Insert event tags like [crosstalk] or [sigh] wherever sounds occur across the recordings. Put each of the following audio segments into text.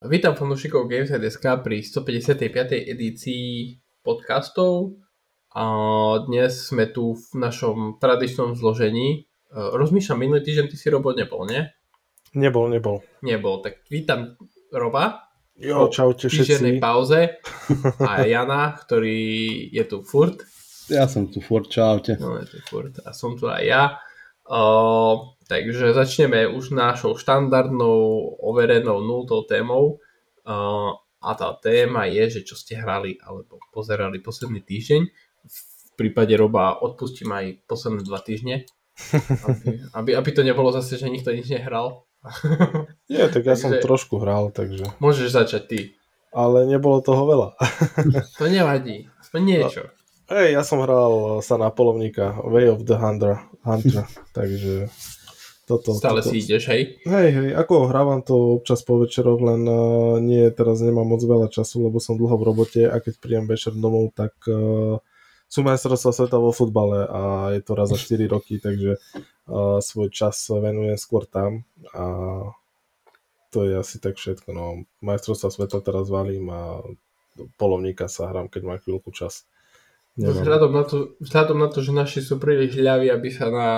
Vítam fanúšikov Games.sk pri 155. edícii podcastov. A dnes sme tu v našom tradičnom zložení. E, rozmýšľam, minulý týždeň ty si Robo nebol, nie? Nebol, nebol. Nebol, tak vítam Roba. Jo, čaute všetci. pauze. [laughs] A Jana, ktorý je tu furt. Ja som tu furt, čaute. No, je tu furt. A som tu aj ja. Uh, takže začneme už našou štandardnou, overenou, nultou témou. Uh, a tá téma je, že čo ste hrali alebo pozerali posledný týždeň. V prípade Roba odpustím aj posledné dva týždne. Aby, [laughs] aby, aby to nebolo zase, že nikto nič nehral. Nie, tak ja takže, som trošku hral, takže... Môžeš začať ty. Ale nebolo toho veľa. [laughs] [laughs] to nevadí, aspoň niečo. Hej, ja som hral sa na polovníka Way of the Hunter, Hunter takže toto. Stále toto. si ideš, hej? Hej, hej, ako hrávam to občas po večeroch, len uh, nie, teraz nemám moc veľa času, lebo som dlho v robote a keď príjem večer domov, tak uh, sú majstrovstvá sveta vo futbale a je to raz za 4 roky, takže uh, svoj čas venujem skôr tam a to je asi tak všetko. No. Majstrovstvá sveta teraz valím a polovníka sa hrám, keď mám chvíľku čas. Vzhľadom na, to, vzhľadom na to, že naši sú príliš hľaví, aby sa na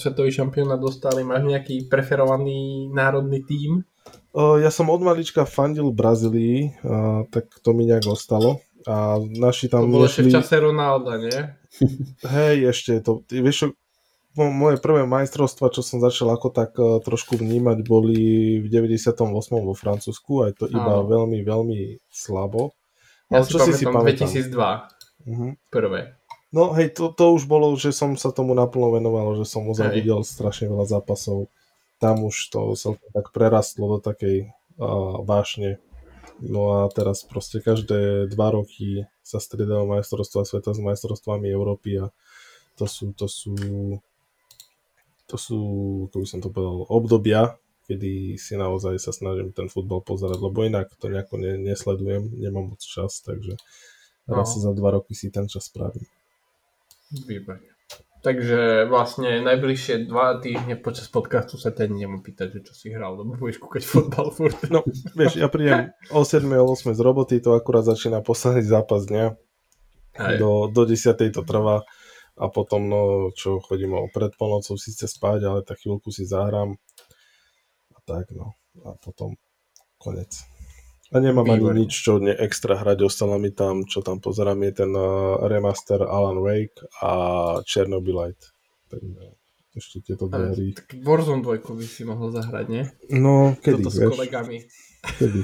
svetový šampionát dostali, máš nejaký preferovaný národný tím? Ja som od malička fandil Brazílii, a, tak to mi nejak ostalo. A naši tam to bolo nešli... ešte v čase Ronalda, nie? [laughs] Hej, ešte to. Vieš, moje prvé majstrovstva, čo som začal ako tak uh, trošku vnímať, boli v 98. vo Francúzsku, aj to iba Áno. veľmi, veľmi slabo. Ja Ale si čo pamätám si si pamätám? 2002. Uh-huh. Prvé. No hej, to, to už bolo, že som sa tomu naplno venoval, že som ozaj videl strašne veľa zápasov. Tam už to sa tak prerastlo do takej uh, vášne. No a teraz proste každé dva roky sa striedajú majstrovstvá sveta s majstrovstvami Európy a to sú, to sú to sú, ako by som to povedal, obdobia, kedy si naozaj sa snažím ten futbal pozerať, lebo inak to nejako ne, nesledujem, nemám moc čas, takže Raz no. za dva roky si ten čas spravím. Výborne. Takže vlastne najbližšie dva týždne počas podcastu sa ten idem pýtať, že čo si hral, lebo budeš kúkať fotbal furt. No, vieš, ja prídem o 7. o 8. z roboty, to akurát začína posledný zápas dňa. Do, do 10. to trvá a potom, no, čo chodím o pred polnocou síce spať, ale tak chvíľku si zahrám a tak, no. A potom konec. A nemám Výborné. ani nič, čo ne extra hrať, ostala mi tam, čo tam pozerám, je ten uh, remaster Alan Wake a Chernobylite. Takže ešte tieto dve hry. Tak Warzone 2 by si mohol zahrať, nie? No, kedy, Toto s kolegami. Kedy?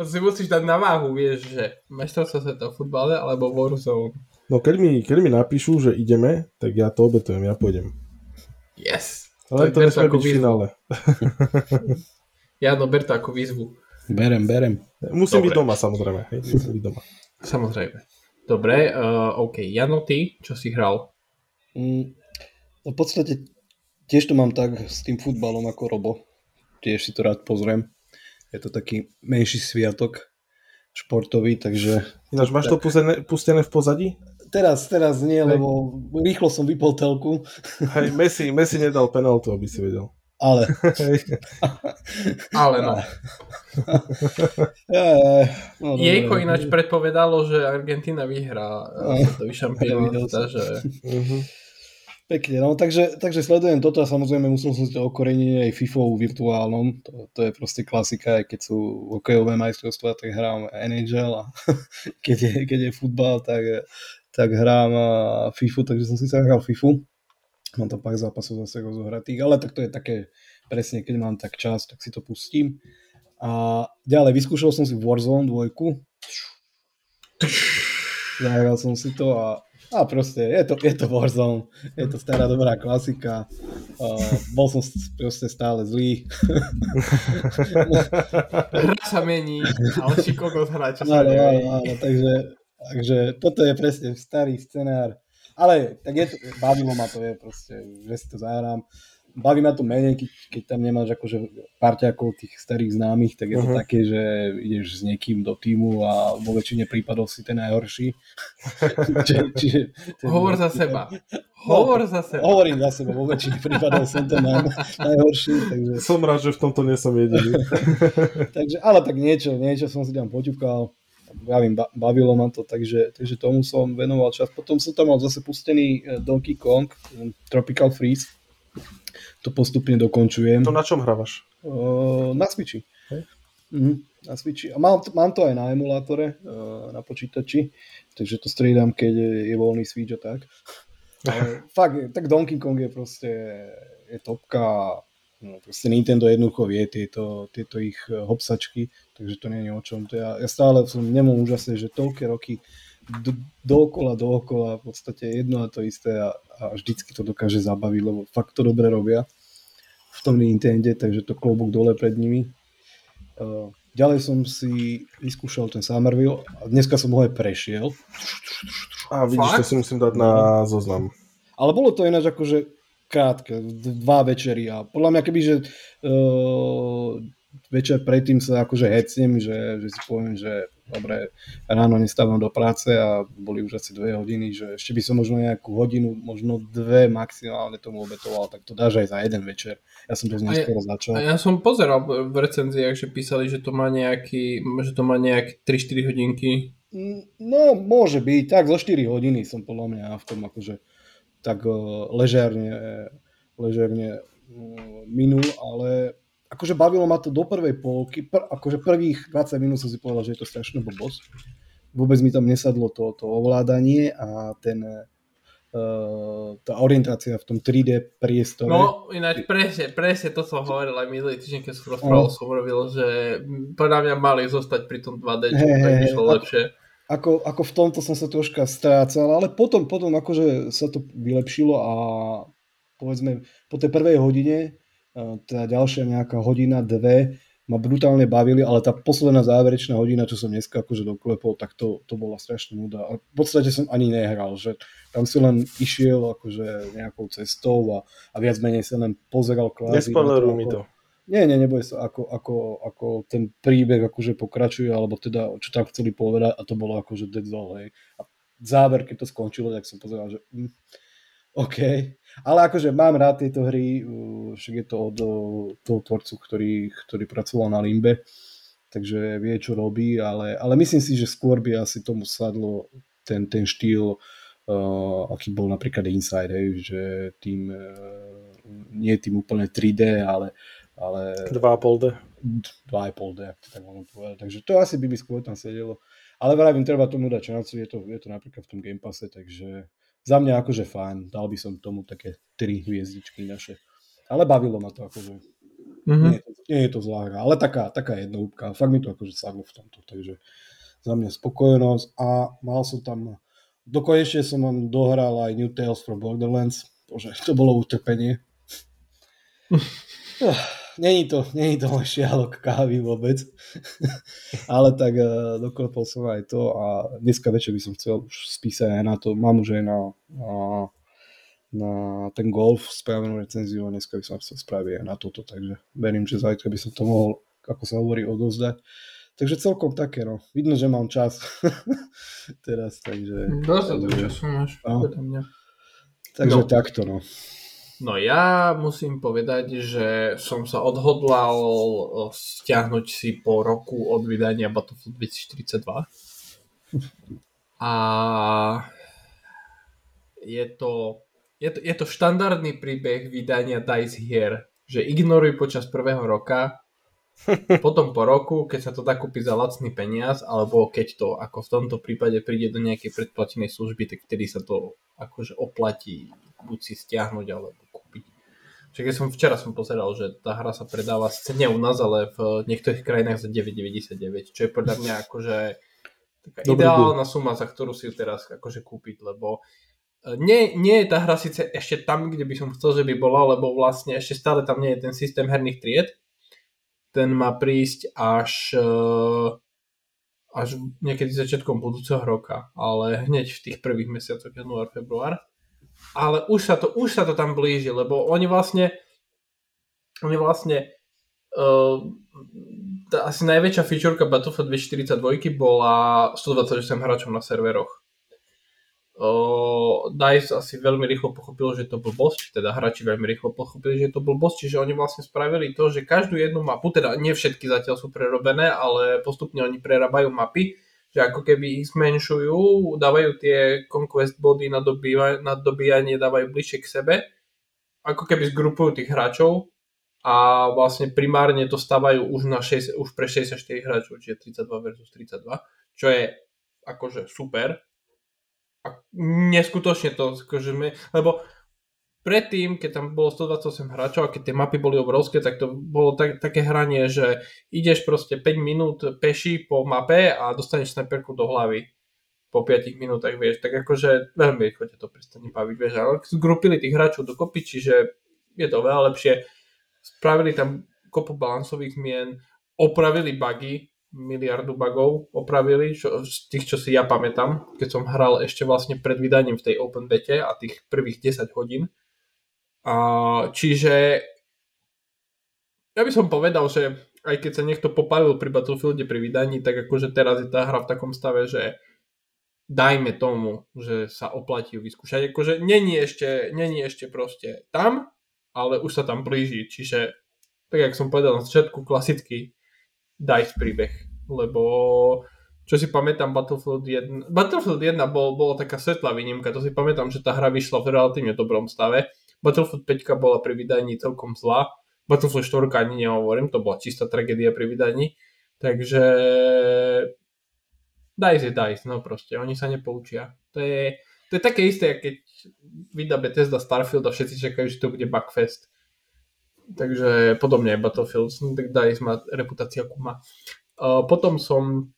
[laughs] si musíš dať na váhu, vieš, že majstrovstvo sveta v futbale alebo Warzone. No keď mi, keď mi napíšu, že ideme, tak ja to obetujem, ja pôjdem. Yes. Ale to, to nesmie byť v finále. [laughs] ja no ber to ako výzvu. Berem, berem. Musím Dobre. byť doma, samozrejme. Hej, musím byť doma. Samozrejme. Dobre, uh, OK. Jano, ty, čo si hral? Mm, no v podstate tiež to mám tak s tým futbalom ako Robo. Tiež si to rád pozriem. Je to taký menší sviatok športový, takže... Ináč, máš tak... to pustené, pustené v pozadí? Teraz, teraz nie, Hej. lebo rýchlo som vypol telku. Hej, Messi, Messi nedal penaltu, aby si vedel. Ale. [laughs] Ale [laughs] no. no Jejko ináč predpovedalo, že Argentina vyhrá svetový šampión, takže... Uh-huh. Pekne, no takže, takže sledujem toto a samozrejme musel som si to okoreniť aj FIFA virtuálnom, to, to je proste klasika, aj keď sú hokejové majstrovstvá, tak hrám NHL a [laughs] keď je, keď je futbal, tak, tak hrám FIFA, takže som si sa hral FIFA Mám tam pár zápasov zase rozohratých, ale tak to je také presne, keď mám tak čas, tak si to pustím. A ďalej, vyskúšal som si Warzone 2. Zahral som si to a, a proste je to, je to Warzone, je to stará dobrá klasika. Uh, bol som proste stále zlý. Hra sa mení, ale šikovnosť hráča sa áno, áno, takže, takže toto je presne starý scenár ale tak je to, bavilo ma to, je proste, že si to zahrám. baví ma to menej, keď, keď tam nemáš akože parťakov tých starých známych, tak je to uh-huh. také, že ideš s niekým do týmu a vo väčšine prípadov si ten najhorší. [laughs] čiže, čiže, ten, Hovor za seba. Hovor za seba. Hovorím za seba, vo väčšine prípadov som ten naj, najhorší. Takže... Som rád, že v tomto nie som jediný. [laughs] takže, ale tak niečo, niečo som si tam poťukal vravím, bavilo ma to, takže, takže tomu som venoval čas. Potom som tam mal zase pustený e, Donkey Kong, Tropical Freeze, to postupne dokončujem. To na čom hrávaš? Uh, na Switchi. Hey. Uh-huh. Na Switchi. A mám, mám to aj na emulátore, uh, na počítači, takže to striedam, keď je, je voľný Switch a tak. [laughs] Ale fakt, tak Donkey Kong je proste je topka no, proste Nintendo jednoducho vie tieto, tieto ich hopsačky, takže to nie je o čom. To ja, ja stále som nemom úžasný, že toľké roky do, dookola, dookola v podstate jedno a to isté a, a vždycky to dokáže zabaviť, lebo fakt to dobre robia v tom Nintendo, takže to klobúk dole pred nimi. Uh, ďalej som si vyskúšal ten Somerville a dneska som ho aj prešiel. A vidíš, Fakt? to si musím dať na zoznam. Ale bolo to ináč akože krátke, dva večery a podľa mňa keby, že uh, večer predtým sa akože hecnem, že, že si poviem, že dobre, ráno nestávam do práce a boli už asi dve hodiny, že ešte by som možno nejakú hodinu, možno dve maximálne tomu obetoval, tak to dáš aj za jeden večer. Ja som to z neskoro začal. A ja som pozeral v recenziách, že písali, že to má nejaký, že to má nejak 3-4 hodinky. Mm, no, môže byť, tak zo 4 hodiny som podľa mňa v tom akože tak ležerne, ležerne mm, minul, ale akože bavilo ma to do prvej polky, pr- akože prvých 20 minút som si povedal, že je to strašná blbosť. Vôbec mi tam nesadlo to, to ovládanie a ten, uh, tá orientácia v tom 3D priestore. No ináč presne, presne to som hovoril aj minulý týždeň, keď som rozprával, no. som hovoril, že podľa mňa mali zostať pri tom 2D, čo hey, tak hey, lepšie. Ako, ako v tomto som sa troška strácal, ale potom, potom akože sa to vylepšilo a povedzme po tej prvej hodine tá ďalšia nejaká hodina, dve ma brutálne bavili, ale tá posledná záverečná hodina, čo som dneska akože doklepol, tak to, to bola strašná nuda. A v podstate som ani nehral, že tam si len išiel akože nejakou cestou a, a viac menej sa len pozeral kvázi. Nespoileruj mi to. Nie, nie, neboj sa, ako, ako, ako ten príbeh akože pokračuje, alebo teda čo tam chceli povedať a to bolo akože dead zone, hej. A záver, keď to skončilo, tak som pozeral, že hm, OK, ale akože mám rád tieto hry, však je to od toho tvorcu, ktorý, ktorý pracoval na Limbe, takže vie, čo robí, ale, ale myslím si, že skôr by asi tomu sadlo ten, ten štýl, uh, aký bol napríklad Inside, hej, že tým, uh, nie tým úplne 3D, ale, ale 2,5D. 2,5D, tak môžem povedať. Takže to asi by mi skôr tam sedelo. Ale vravím, treba tomu dať šancu, je to, je to napríklad v tom Game Passe, takže za mňa akože fajn, dal by som tomu také tri hviezdičky naše. Ale bavilo ma to akože. Mm-hmm. Nie, nie je to zlá hra, ale taká, taká jednoúbka. Fakt mi to akože sadlo v tomto, takže za mňa spokojnosť a mal som tam, dokonečne som vám dohral aj New Tales from Borderlands, bože, to bolo utrpenie. [laughs] není to, není to len šialok kávy vôbec, [laughs] ale tak uh, doklepol som aj to a dneska večer by som chcel už spísať aj na to, mám už aj na, na, na ten golf spravenú recenziu a dneska by som chcel spraviť aj na toto, takže verím, že zajtra by som to mohol, ako sa hovorí, odozdať. Takže celkom také, no. Vidno, že mám čas [laughs] teraz, takže... Dosť času máš, no. mňa. Takže no. takto, no. No ja musím povedať, že som sa odhodlal stiahnuť si po roku od vydania Battlefield 2042. [laughs] A je to, je to, je to štandardný príbeh vydania DICE hier, že ignoruj počas prvého roka, [laughs] potom po roku, keď sa to dá kúpiť za lacný peniaz, alebo keď to, ako v tomto prípade, príde do nejakej predplatenej služby, tak vtedy sa to akože oplatí buď si stiahnuť, alebo Čiže keď som včera som pozeral, že tá hra sa predáva cene u nás, ale v niektorých krajinách za 9,99, čo je podľa mňa akože taká Dobrý ideálna suma, za ktorú si ju teraz akože kúpiť, lebo nie, nie je tá hra síce ešte tam, kde by som chcel, že by bola, lebo vlastne ešte stále tam nie je ten systém herných tried. Ten má prísť až, e, až niekedy začiatkom budúceho roka, ale hneď v tých prvých mesiacoch január, február ale už sa to, už sa to tam blíži, lebo oni vlastne oni vlastne uh, asi najväčšia featureka Battlefield 2042 bola 128 hráčov na serveroch. Uh, DICE asi veľmi rýchlo pochopil, že to blbosť, teda hráči veľmi rýchlo pochopili, že to blbosť, čiže oni vlastne spravili to, že každú jednu mapu, teda nie všetky zatiaľ sú prerobené, ale postupne oni prerábajú mapy, že ako keby ich zmenšujú, dávajú tie conquest body na, dobýva, na dobíjanie, dávajú bližšie k sebe, ako keby zgrupujú tých hráčov a vlastne primárne to stávajú už, na 6, už pre 64 hráčov, čiže 32 versus 32, čo je akože super. Neskutočne to, akože my, lebo predtým, keď tam bolo 128 hráčov a keď tie mapy boli obrovské, tak to bolo tak, také hranie, že ideš proste 5 minút peši po mape a dostaneš sniperku do hlavy po 5 minútach, vieš, tak akože veľmi rýchlo to prestane baviť, vieš, ale zgrupili tých hráčov dokopy, čiže je to veľa lepšie. Spravili tam kopu balansových zmien, opravili bugy, miliardu bugov opravili, čo, z tých, čo si ja pamätám, keď som hral ešte vlastne pred vydaním v tej Open Bete a tých prvých 10 hodín. A, čiže ja by som povedal, že aj keď sa niekto popalil pri Battlefielde pri vydaní, tak akože teraz je tá hra v takom stave, že dajme tomu, že sa oplatí vyskúšať. Akože není ešte, není ešte proste tam, ale už sa tam blíži, čiže tak jak som povedal na začiatku, klasický DICE príbeh, lebo čo si pamätám Battlefield 1, Battlefield 1 bol, bola taká svetlá výnimka, to si pamätám, že tá hra vyšla v relatívne dobrom stave, Battlefield 5 bola pri vydaní celkom zlá, Battlefield 4 ani nehovorím, to bola čistá tragédia pri vydaní, takže DICE je DICE, no proste, oni sa nepoučia. To je, to je také isté, keď vydá Bethesda Starfield a všetci čakajú, že to bude Bugfest. Takže podobne Battlefield, tak DICE má reputácia má. Uh, potom som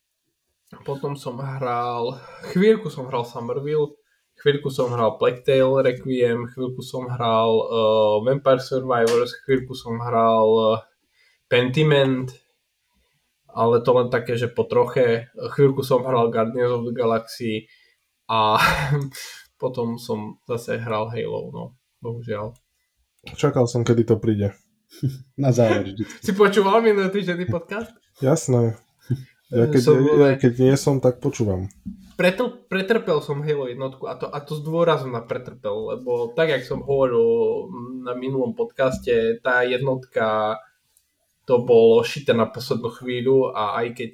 potom som hral, chvíľku som hral Somerville, chvíľku som hral Plague Requiem, chvíľku som hral uh, Vampire Survivors, chvíľku som hral uh, Pentiment, ale to len také, že po troche. Chvíľku som hral Guardians of the Galaxy a [laughs] potom som zase hral Halo, no, bohužiaľ. Čakal som, kedy to príde. [laughs] Na záver vždy. Si počúval minulý týždenný podcast? Jasné. Ja keď, som, ja, keď nie som, tak počúvam. Preto, pretrpel som Halo jednotku a to, a to zdôrazom na pretrpel, lebo tak, jak som hovoril na minulom podcaste, tá jednotka to bolo šité na poslednú chvíľu a aj keď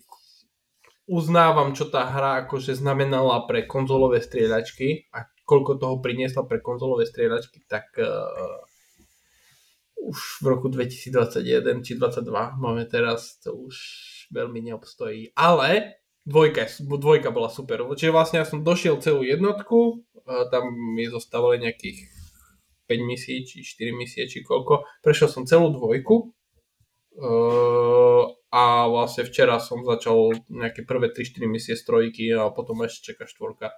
uznávam, čo tá hra akože znamenala pre konzolové strieľačky a koľko toho priniesla pre konzolové strieľačky, tak uh, už v roku 2021 či 2022 máme teraz, to už veľmi neobstojí. Ale dvojka, dvojka bola super. Čiže vlastne ja som došiel celú jednotku, tam mi zostávali nejakých 5 misií, či 4 misie, či koľko. Prešiel som celú dvojku uh, a vlastne včera som začal nejaké prvé 3-4 misie z trojky a potom ešte čaká štvorka.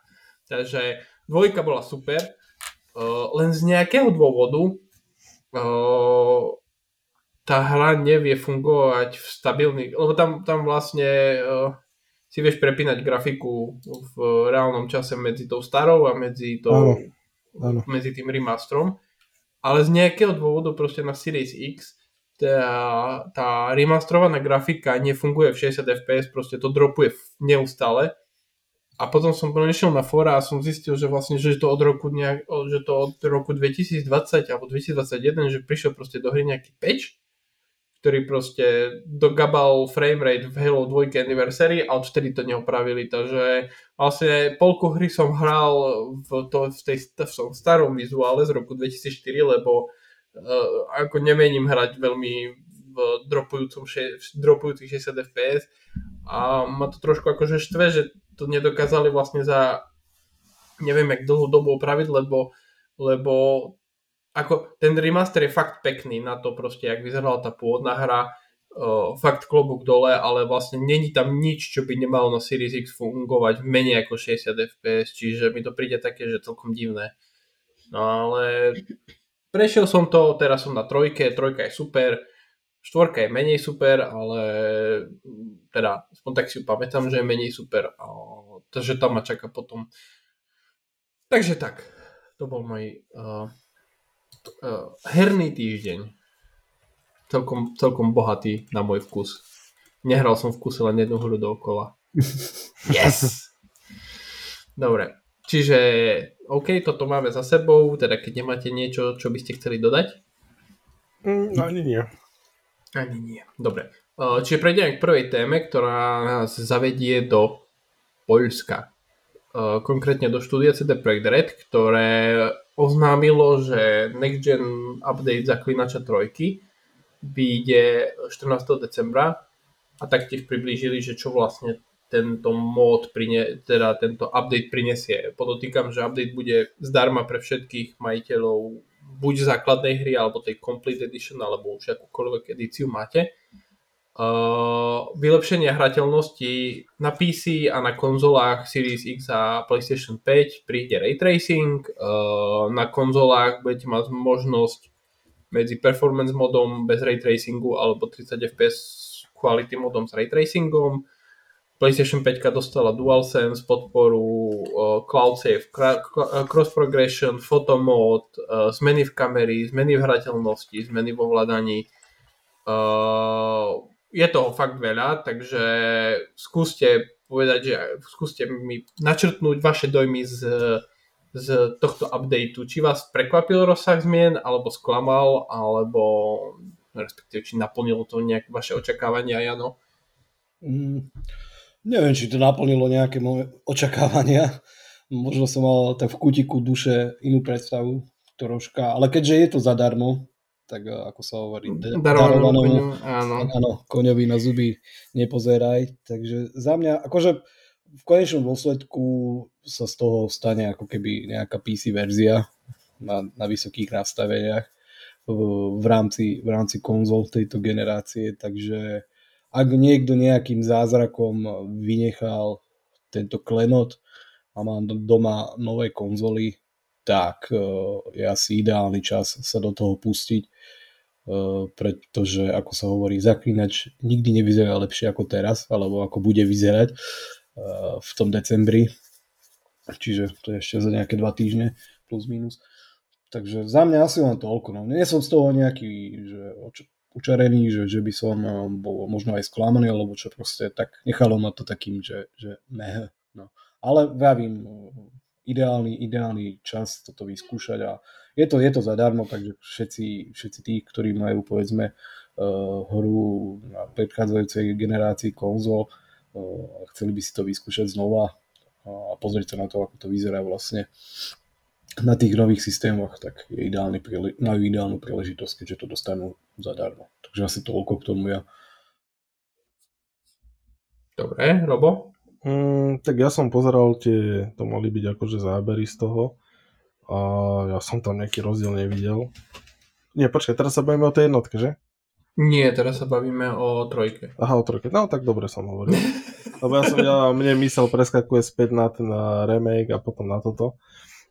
Takže dvojka bola super, uh, len z nejakého dôvodu tá hra nevie fungovať v stabilných, lebo tam, tam vlastne uh, si vieš prepínať grafiku v reálnom čase medzi tou starou a medzi, tou, áno, áno. medzi tým remastrom, ale z nejakého dôvodu proste na Series X tá, tá remastrovaná grafika nefunguje v 60 fps, proste to dropuje neustále a potom som prešiel na fora a som zistil, že vlastne, že to od roku, nejak, že to od roku 2020 alebo 2021, že prišiel proste do hry nejaký patch, ktorý proste dogabal framerate v Halo 2 Anniversary a odtedy to neopravili, takže vlastne polku hry som hral v, to, v, tej, v tom starom vizuále z roku 2004, lebo uh, ako nemením hrať veľmi v dropujúcich 60 fps a ma to trošku akože štve, že to nedokázali vlastne za neviem jak dlhú dobu opraviť, lebo, lebo ako ten remaster je fakt pekný na to proste, jak vyzerala tá pôvodná hra, uh, fakt klobúk dole, ale vlastne není tam nič, čo by nemalo na Series X fungovať menej ako 60 fps, čiže mi to príde také, že celkom divné. No ale prešiel som to, teraz som na trojke, trojka je super, Štvorka je menej super, ale teda aspoň tak si ju pamätám, že je menej super. A, takže tam ma čaká potom. Takže tak, to bol môj uh, uh, herný týždeň. celkom, celkom bohatý na môj vkus. Nehral som v kuse len jednu hru dookola. [laughs] Yes! Dobre, čiže OK, toto máme za sebou, teda keď nemáte niečo, čo by ste chceli dodať? Mm, ani nie. Ani nie. Dobre. Čiže prejdeme k prvej téme, ktorá nás zavedie do Poľska. Konkrétne do štúdia CD Projekt Red, ktoré oznámilo, že Next Gen update Zaklinača 3 vyjde 14. decembra a taktiež priblížili, že čo vlastne tento mod, prine, teda tento update prinesie. Podotýkam, že update bude zdarma pre všetkých majiteľov buď základnej hry, alebo tej Complete Edition, alebo už akúkoľvek edíciu máte. Uh, vylepšenie hrateľnosti na PC a na konzolách Series X a PlayStation 5 príde Ray Tracing. Uh, na konzolách budete mať možnosť medzi performance modom bez Ray Tracingu alebo 30 fps quality modom s Ray Tracingom. PlayStation 5 dostala DualSense, podporu Cloud Save, Cross Progression, Photo Mode, uh, zmeny v kamery, zmeny v hrateľnosti, zmeny vo vladaní. Uh, je toho fakt veľa, takže skúste povedať, že skúste mi načrtnúť vaše dojmy z, z tohto updateu. Či vás prekvapil rozsah zmien, alebo sklamal, alebo respektíve, či naplnilo to nejaké vaše očakávania, Jano? Mm, neviem, či to naplnilo nejaké moje očakávania. Možno som mal tak v kutiku duše inú predstavu troška, ale keďže je to zadarmo, tak eh, ako sa hovorí, darovanému, áno. áno, koňovi na zuby nepozeraj. Takže za mňa, akože v konečnom dôsledku sa z toho stane ako keby nejaká PC verzia na, na vysokých nastaveniach v, v, rámci, v rámci konzol tejto generácie, takže ak niekto nejakým zázrakom vynechal tento klenot a má doma nové konzoly, tak eh, je asi ideálny čas sa do toho pustiť Eh, pretože ako sa hovorí, zaklínač nikdy nevyzerá lepšie ako teraz, alebo ako bude vyzerať eh, v tom decembri. Čiže to je ešte za nejaké dva týždne plus minus. Takže za mňa asi len toľko. No. Nie som z toho nejaký že učarený, že, že by som eh, bol možno aj sklamaný, alebo čo proste, tak nechalo ma to takým, že, že ne. No. Ale vravím, ideálny, ideálny čas toto vyskúšať a je to, je to zadarmo, takže všetci, všetci tí, ktorí majú povedzme uh, hru na predchádzajúcej generácii konzol uh, chceli by si to vyskúšať znova a pozrieť sa na to, ako to vyzerá vlastne na tých nových systémoch, tak je ideálny, majú ideálnu príležitosť, keďže to dostanú zadarmo. Takže asi toľko k tomu ja. Dobre, Robo? Mm, tak ja som pozeral tie, to mali byť akože zábery z toho a ja som tam nejaký rozdiel nevidel. Nie, počkaj, teraz sa bavíme o tej jednotke, že? Nie, teraz sa bavíme o trojke. Aha, o trojke. No tak dobre som hovoril. Lebo ja som, ja, mne mysel preskakuje späť na ten remake a potom na toto.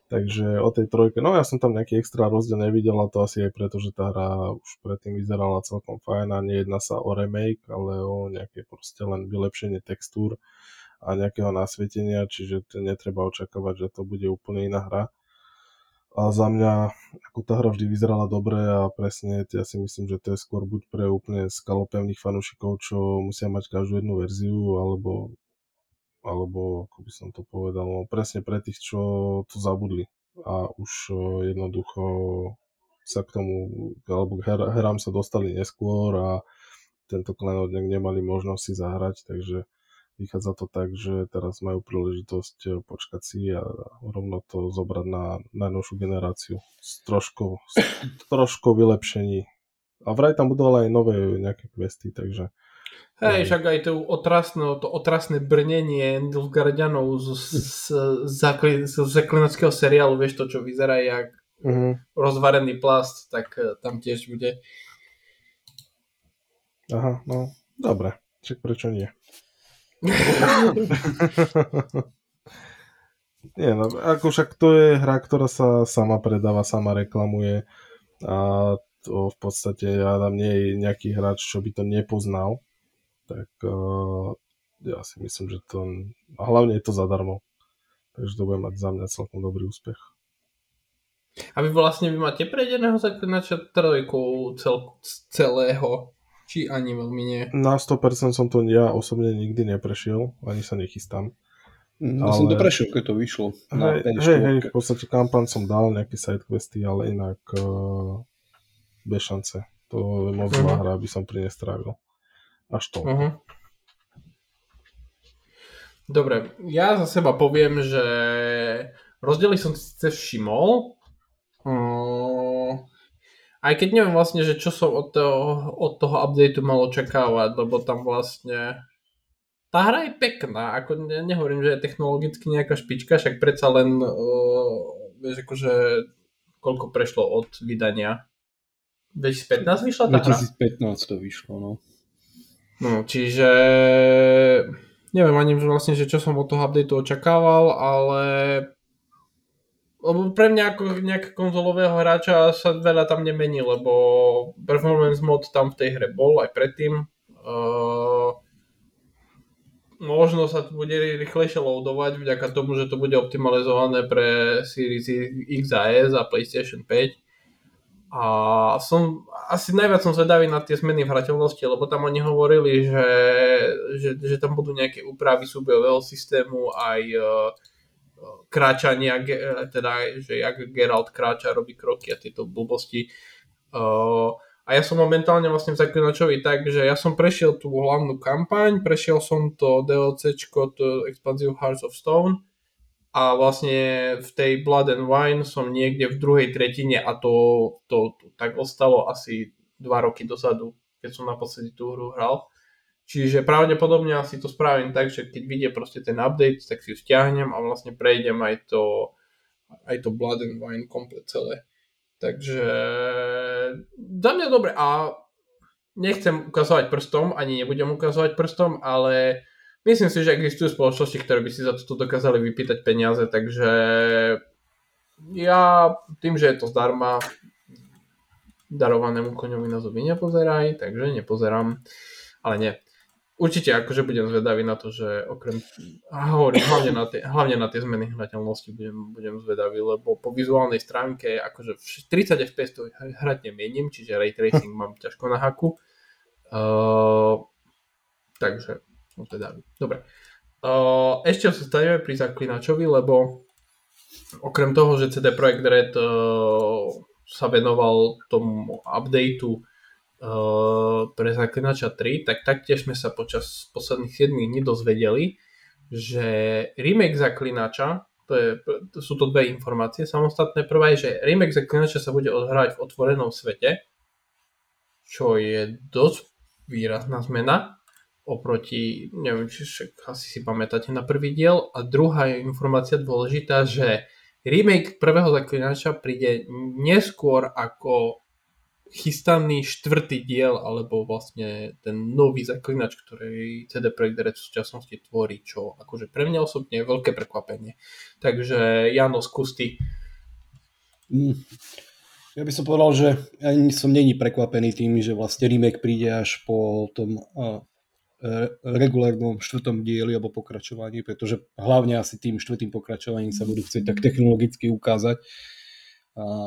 Takže o tej trojke, no ja som tam nejaký extra rozdiel nevidel, a to asi aj preto, že tá hra už predtým vyzerala celkom fajn a nejedná sa o remake, ale o nejaké proste len vylepšenie textúr a nejakého nasvietenia, čiže netreba očakávať, že to bude úplne iná hra. A za mňa, ako tá hra vždy vyzerala dobre a presne, ja si myslím, že to je skôr buď pre úplne skalopevných fanúšikov, čo musia mať každú jednu verziu, alebo, alebo ako by som to povedal, no presne pre tých, čo to zabudli a už jednoducho sa k tomu, alebo k her, herám sa dostali neskôr a tento klenot nemali možnosť si zahrať, takže vychádza to tak, že teraz majú príležitosť eh, počkať si a rovno to zobrať na najnovšiu generáciu s troškou, s troškou vylepšení. A vraj tam budú ale aj nové nejaké questy, takže... Hej, však aj to otrasné, to otrasné brnenie Nilfgaardianov z, z, z, z zaklinackého seriálu, vieš to, čo vyzerá jak uh-huh. rozvarený plast, tak eh, tam tiež bude. Aha, no, dobre, však prečo nie? [laughs] Nie, no, ako však to je hra, ktorá sa sama predáva, sama reklamuje a to v podstate ja tam nie je nejaký hráč, čo by to nepoznal, tak uh, ja si myslím, že to, a hlavne je to zadarmo, takže to bude mať za mňa celkom dobrý úspech. A vy vlastne vy máte prejdeného zaklinača trojku cel, celého, či ani veľmi nie? Na 100% som to ja osobne nikdy neprešiel, ani sa nechystám. Mm, ja ale... som to prešiel, keď to vyšlo. Hej, hej, hej, v podstate kampaň som dal nejaké sidequesty, ale inak uh, bez šance. To je moc uh-huh. hra, aby som pri nestrávil. Až to. Uh-huh. Dobre, ja za seba poviem, že rozdiely som síce všimol, um, aj keď neviem vlastne, že čo som od toho, od toho updateu mal očakávať, lebo tam vlastne tá hra je pekná, ako ne, nehovorím, že je technologicky nejaká špička, však predsa len uh, vieš akože koľko prešlo od vydania 2015 vyšla tá 2015 hra? to vyšlo, no. No, čiže neviem ani vlastne, že čo som od toho updateu očakával, ale lebo pre mňa ako nejakého konzolového hráča sa veľa tam nemení, lebo performance mod tam v tej hre bol aj predtým. Uh, možno sa to bude rýchlejšie loadovať vďaka tomu, že to bude optimalizované pre Series X a S a PlayStation 5. A som, asi najviac som zvedavý na tie zmeny v hrateľnosti, lebo tam oni hovorili, že, že, že tam budú nejaké úpravy súbojového systému, aj uh, kráčania, teda, že jak Geralt kráča, robí kroky a tieto blbosti. Uh, a ja som momentálne vlastne v Zaklinačovi tak, že ja som prešiel tú hlavnú kampaň, prešiel som to DLCčko, to Expansive Hearts of Stone a vlastne v tej Blood and Wine som niekde v druhej tretine a to, to, to tak ostalo asi dva roky dozadu, keď som naposledy tú hru hral. Čiže pravdepodobne asi to spravím tak, že keď vidie proste ten update, tak si ju stiahnem a vlastne prejdem aj to, aj to Blood and Wine komplet celé. Takže za mňa dobre a nechcem ukazovať prstom, ani nebudem ukazovať prstom, ale myslím si, že existujú spoločnosti, ktoré by si za toto dokázali vypýtať peniaze, takže ja tým, že je to zdarma, darovanému koňovi na zuby nepozeraj, takže nepozerám, ale nie. Určite akože budem zvedavý na to, že okrem, a hovorím, hlavne na tie, hlavne na tie zmeny hrateľnosti budem, budem zvedavý, lebo po vizuálnej stránke akože 30 fps to hrať nemienim, čiže ray tracing mám ťažko na haku. Uh, takže som zvedavý. Dobre. Uh, ešte stavíme pri zaklinačovi, lebo okrem toho, že CD Projekt Red uh, sa venoval tomu updateu uh, pre Zaklinača 3, tak taktiež sme sa počas posledných 7 dní dozvedeli, že remake Zaklinača, to, je, to sú to dve informácie samostatné. Prvá je, že remake Zaklinača sa bude odhrávať v otvorenom svete, čo je dosť výrazná zmena oproti, neviem, či však asi si pamätáte na prvý diel. A druhá je informácia dôležitá, že remake prvého zaklinača príde neskôr ako chystaný štvrtý diel, alebo vlastne ten nový zaklinač, ktorý CD Projekt Red v súčasnosti tvorí, čo akože pre mňa osobne je veľké prekvapenie. Takže Jano, skús ty. Mm. Ja by som povedal, že ani som není prekvapený tým, že vlastne remake príde až po tom uh, regulárnom štvrtom dieli alebo pokračovaní, pretože hlavne asi tým štvrtým pokračovaním sa budú chcieť tak technologicky ukázať,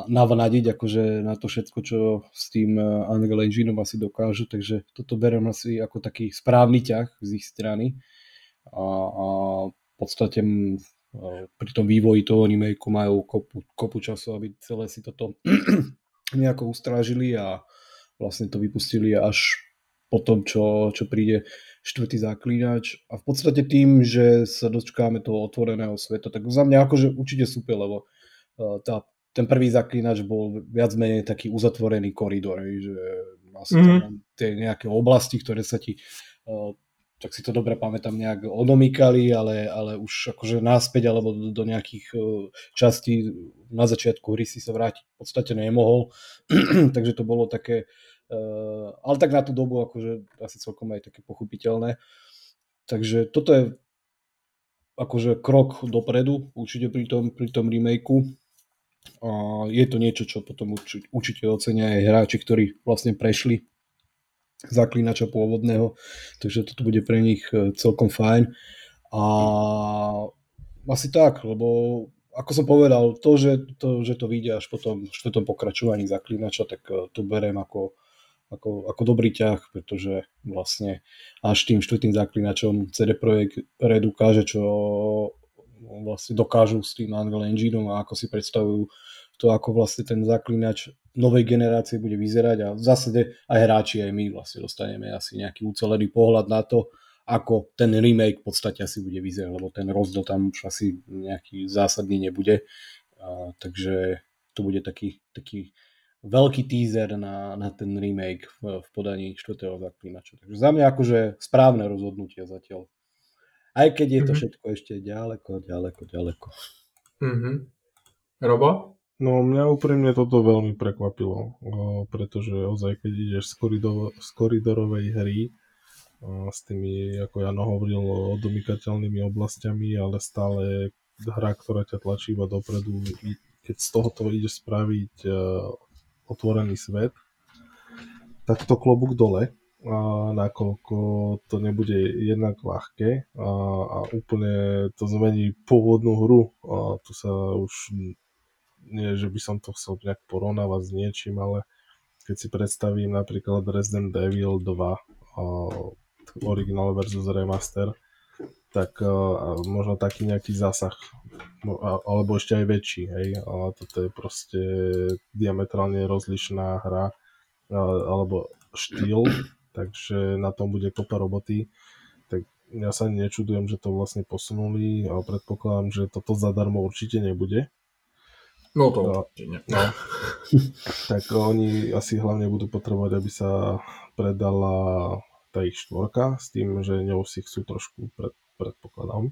navnadiť akože na to všetko, čo s tým e, Unreal Engineom asi dokážu, takže toto beriem asi ako taký správny ťah z ich strany. A, a v podstate e, pri tom vývoji toho remakeu majú kopu, kopu času, aby celé si toto [clears throat] nejako ustrážili a vlastne to vypustili až po tom, čo, čo príde štvrtý záklinač a v podstate tým, že sa dočkáme toho otvoreného sveta, tak za mňa akože určite super, lebo e, tá ten prvý zaklinač bol viac menej taký uzatvorený koridor, že asi mm-hmm. tam tie nejaké oblasti, ktoré sa ti uh, tak si to dobre pamätám, nejak odomýkali, ale, ale už akože náspäť alebo do, do nejakých uh, častí na začiatku hry si sa vrátiť v podstate nemohol, [clears throat] takže to bolo také, ale tak na tú dobu akože asi celkom aj také pochopiteľné. Takže toto je akože krok dopredu určite pri tom, pri tom remakeu a je to niečo, čo potom určite ocenia aj hráči, ktorí vlastne prešli zaklínača pôvodného, takže toto bude pre nich e, celkom fajn. A asi tak, lebo ako som povedal, to, že to, že to vyjde až potom v štvrtom pokračovaní zaklínača, tak to beriem ako, ako, ako dobrý ťah, pretože vlastne až tým štvrtým zaklínačom CD Projekt Red ukáže, čo vlastne dokážu s tým Unreal Engineom a ako si predstavujú to, ako vlastne ten zaklínač novej generácie bude vyzerať a v zásade aj hráči, aj my vlastne dostaneme asi nejaký ucelený pohľad na to, ako ten remake v podstate asi bude vyzerať, lebo ten rozdiel tam už asi nejaký zásadný nebude. A, takže to bude taký, taký veľký teaser na, na ten remake v, v podaní 4. zaklínača. Takže za mňa akože správne rozhodnutie zatiaľ. Aj keď je to mm-hmm. všetko ešte ďaleko, ďaleko, ďaleko. Mm-hmm. Robo? No mňa úprimne toto veľmi prekvapilo, pretože ozaj keď ideš z, koridor, z koridorovej hry s tými, ako Jano hovoril, odomykateľnými oblastiami, ale stále hra, ktorá ťa tlačí iba dopredu, keď z tohoto ideš spraviť otvorený svet, tak to klobúk dole, a nakoľko to nebude jednak ľahké a, a úplne to zmení pôvodnú hru. A tu sa už nie, že by som to chcel nejak porovnávať s niečím, ale keď si predstavím napríklad Resident Evil 2 uh, originál versus remaster, tak uh, možno taký nejaký zásah, alebo ešte aj väčší, hej, ale toto je proste diametrálne rozlišná hra, uh, alebo štýl, [clears throat] takže na tom bude kopa roboty, tak ja sa nečudujem, že to vlastne posunuli a predpokladám, že toto zadarmo určite nebude, No to no, nie. No. [laughs] tak oni asi hlavne budú potrebovať, aby sa predala tá ich štvorka s tým, že ňou si chcú trošku pred, predpokladám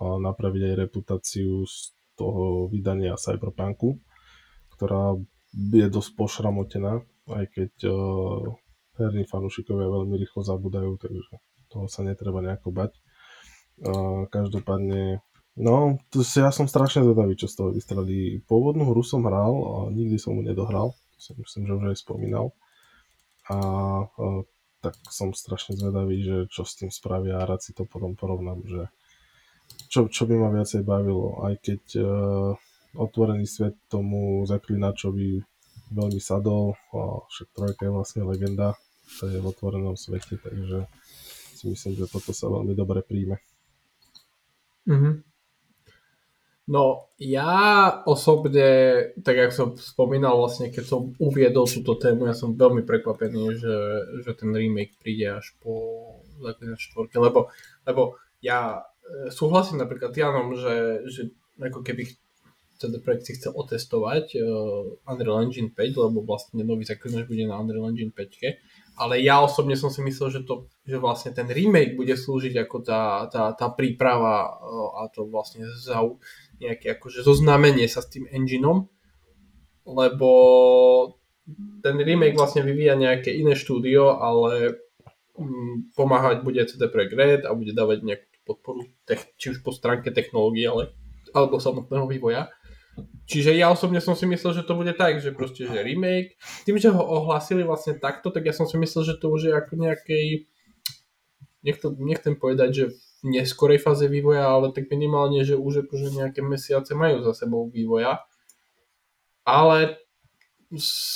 napraviť aj reputáciu z toho vydania Cyberpunku, ktorá je dosť pošramotená, aj keď uh, herní fanúšikovia veľmi rýchlo zabudajú, takže toho sa netreba nejako bať. Uh, každopádne No, to ja som strašne zvedavý, čo z toho vystrelí. Pôvodnú hru som hral, a nikdy som mu nedohral, to som myslím, že už aj spomínal. A, a tak som strašne zvedavý, že čo s tým spravia a rád si to potom porovnám, že čo, čo by ma viacej bavilo, aj keď uh, otvorený svet tomu zaklinačovi veľmi sadol, a však trojka je vlastne legenda, to je v otvorenom svete, takže si myslím, že toto sa veľmi dobre príjme. Mm-hmm. No ja osobne, tak jak som spomínal vlastne, keď som uviedol túto tému, ja som veľmi prekvapený, že, že ten remake príde až po Zaklinač 4, lebo, lebo ja e, súhlasím napríklad Janom, že, že ako keby CD Projekt si chcel otestovať uh, Unreal Engine 5, lebo vlastne nový Zaklinač bude na Unreal Engine 5, ale ja osobne som si myslel, že, to, že vlastne ten remake bude slúžiť ako tá, tá, tá príprava uh, a to vlastne zau, nejaké akože zoznamenie sa s tým engineom, lebo ten remake vlastne vyvíja nejaké iné štúdio, ale mm, pomáhať bude CD Projekt a bude dávať nejakú podporu, či už po stránke technológií, ale, alebo samotného vývoja. Čiže ja osobne som si myslel, že to bude tak, že proste, že remake. Tým, že ho ohlasili vlastne takto, tak ja som si myslel, že to už je ako nejakej nechcem povedať, že neskorej fáze vývoja, ale tak minimálne, že už akože nejaké mesiace majú za sebou vývoja. Ale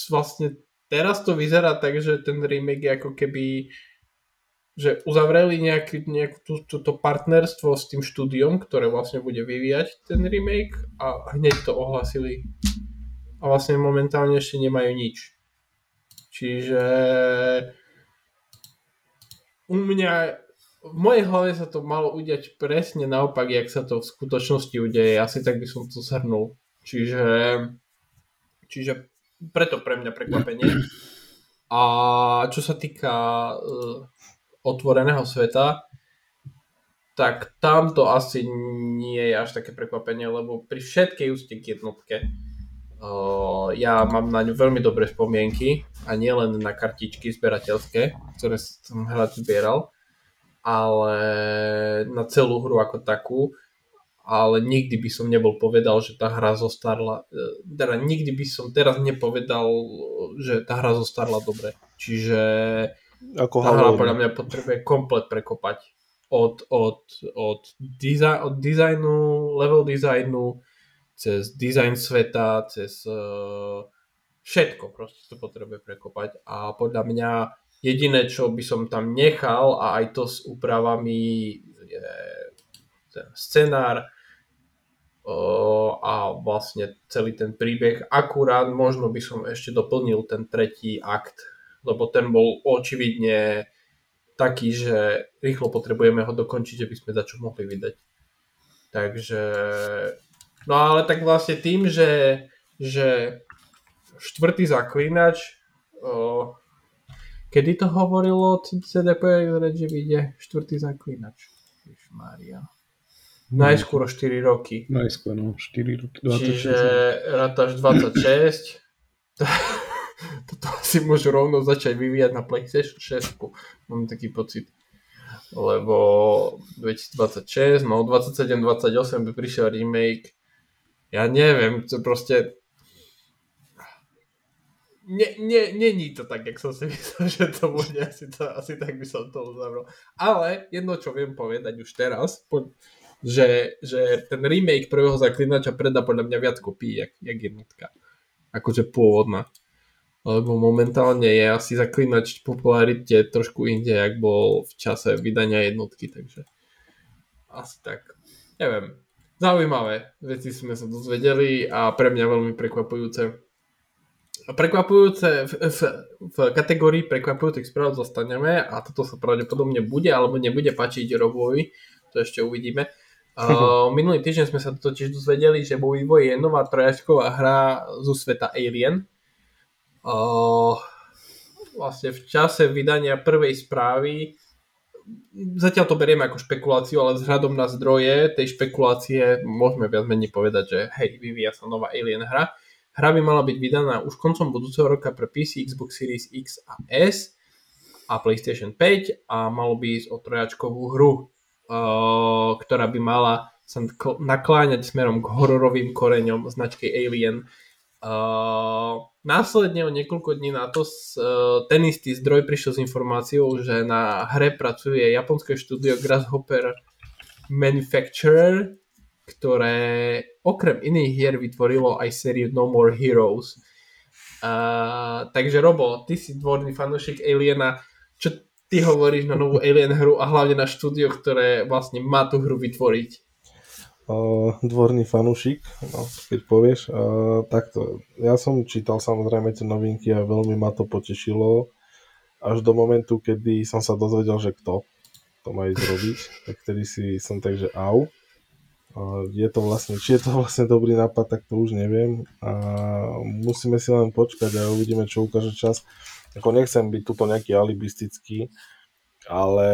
vlastne teraz to vyzerá tak, že ten remake je ako keby že uzavreli nejaké, nejaké tú, túto partnerstvo s tým štúdiom, ktoré vlastne bude vyvíjať ten remake a hneď to ohlasili. A vlastne momentálne ešte nemajú nič. Čiže u mňa v mojej hlave sa to malo udiať presne naopak, jak sa to v skutočnosti udeje. Asi tak by som to zhrnul. Čiže, čiže preto pre mňa prekvapenie. A čo sa týka uh, otvoreného sveta, tak tam to asi nie je až také prekvapenie, lebo pri všetkej úste k jednotke uh, ja mám na ňu veľmi dobré spomienky a nielen na kartičky zberateľské, ktoré som hrať zbieral, ale na celú hru ako takú, ale nikdy by som nebol povedal, že tá hra zostarla, e, teda nikdy by som teraz nepovedal, že tá hra zostarla dobre. Čiže ako tá hra podľa mňa potrebuje komplet prekopať. Od, od, od, dizaj, od dizajnu, level designu, cez design sveta, cez uh, všetko proste to potrebuje prekopať a podľa mňa jediné, čo by som tam nechal a aj to s úpravami je ten scenár a vlastne celý ten príbeh. Akurát možno by som ešte doplnil ten tretí akt, lebo ten bol očividne taký, že rýchlo potrebujeme ho dokončiť, aby sme za čo mohli vydať. Takže, no ale tak vlastne tým, že, že štvrtý zaklínač, kedy to hovorilo CDP, že vyjde štvrtý zaklínač? Mária. Najskôr 4 roky. Najskôr, no, 4 roky. 26. Čiže rátaš 26. toto asi môžu rovno začať vyvíjať na PlayStation 6. Mám taký pocit. Lebo 2026, no 27-28 by prišiel remake. Ja neviem, to proste... Nie, nie, není to tak, jak som si [laughs] myslel, že to bude. Asi, to, asi tak by som to uzavrel. Ale jedno, čo viem povedať už teraz, že, že ten remake prvého zaklinača predá podľa mňa viac kopí, jak, jak jednotka. Akože pôvodná lebo momentálne je asi zaklinač popularite trošku inde, jak bol v čase vydania jednotky, takže asi tak. Neviem. Zaujímavé veci sme sa dozvedeli a pre mňa veľmi prekvapujúce. Prekvapujúce v, v, v kategórii prekvapujúcich správ zostaneme a toto sa pravdepodobne bude alebo nebude páčiť Robovi, to ešte uvidíme. Uh, [laughs] minulý týždeň sme sa totiž dozvedeli, že vo vývoji je nová trojačková hra zo sveta Alien, vlastne v čase vydania prvej správy zatiaľ to berieme ako špekuláciu, ale vzhľadom na zdroje tej špekulácie môžeme viac menej povedať, že hej, vyvíja sa nová Alien hra. Hra by mala byť vydaná už koncom budúceho roka pre PC, Xbox Series X a S a PlayStation 5 a malo by ísť o trojačkovú hru, uh, ktorá by mala sa nakláňať smerom k hororovým koreňom značky Alien. Uh, následne o niekoľko dní na to uh, ten istý zdroj prišiel s informáciou, že na hre pracuje japonské štúdio Grasshopper Manufacturer, ktoré okrem iných hier vytvorilo aj sériu No More Heroes. Uh, takže Robo, ty si dvorný fanúšik Aliena. Čo ty hovoríš na novú Alien hru a hlavne na štúdio, ktoré vlastne má tú hru vytvoriť? dvorný fanúšik, no, keď povieš. Uh, takto, ja som čítal samozrejme tie novinky a veľmi ma to potešilo až do momentu, kedy som sa dozvedel, že kto to má ísť robiť, tak vtedy si som tak, že au. Je to vlastne, či je to vlastne dobrý nápad, tak to už neviem. A musíme si len počkať a uvidíme, čo ukáže čas. Ako nechcem byť tuto nejaký alibistický, ale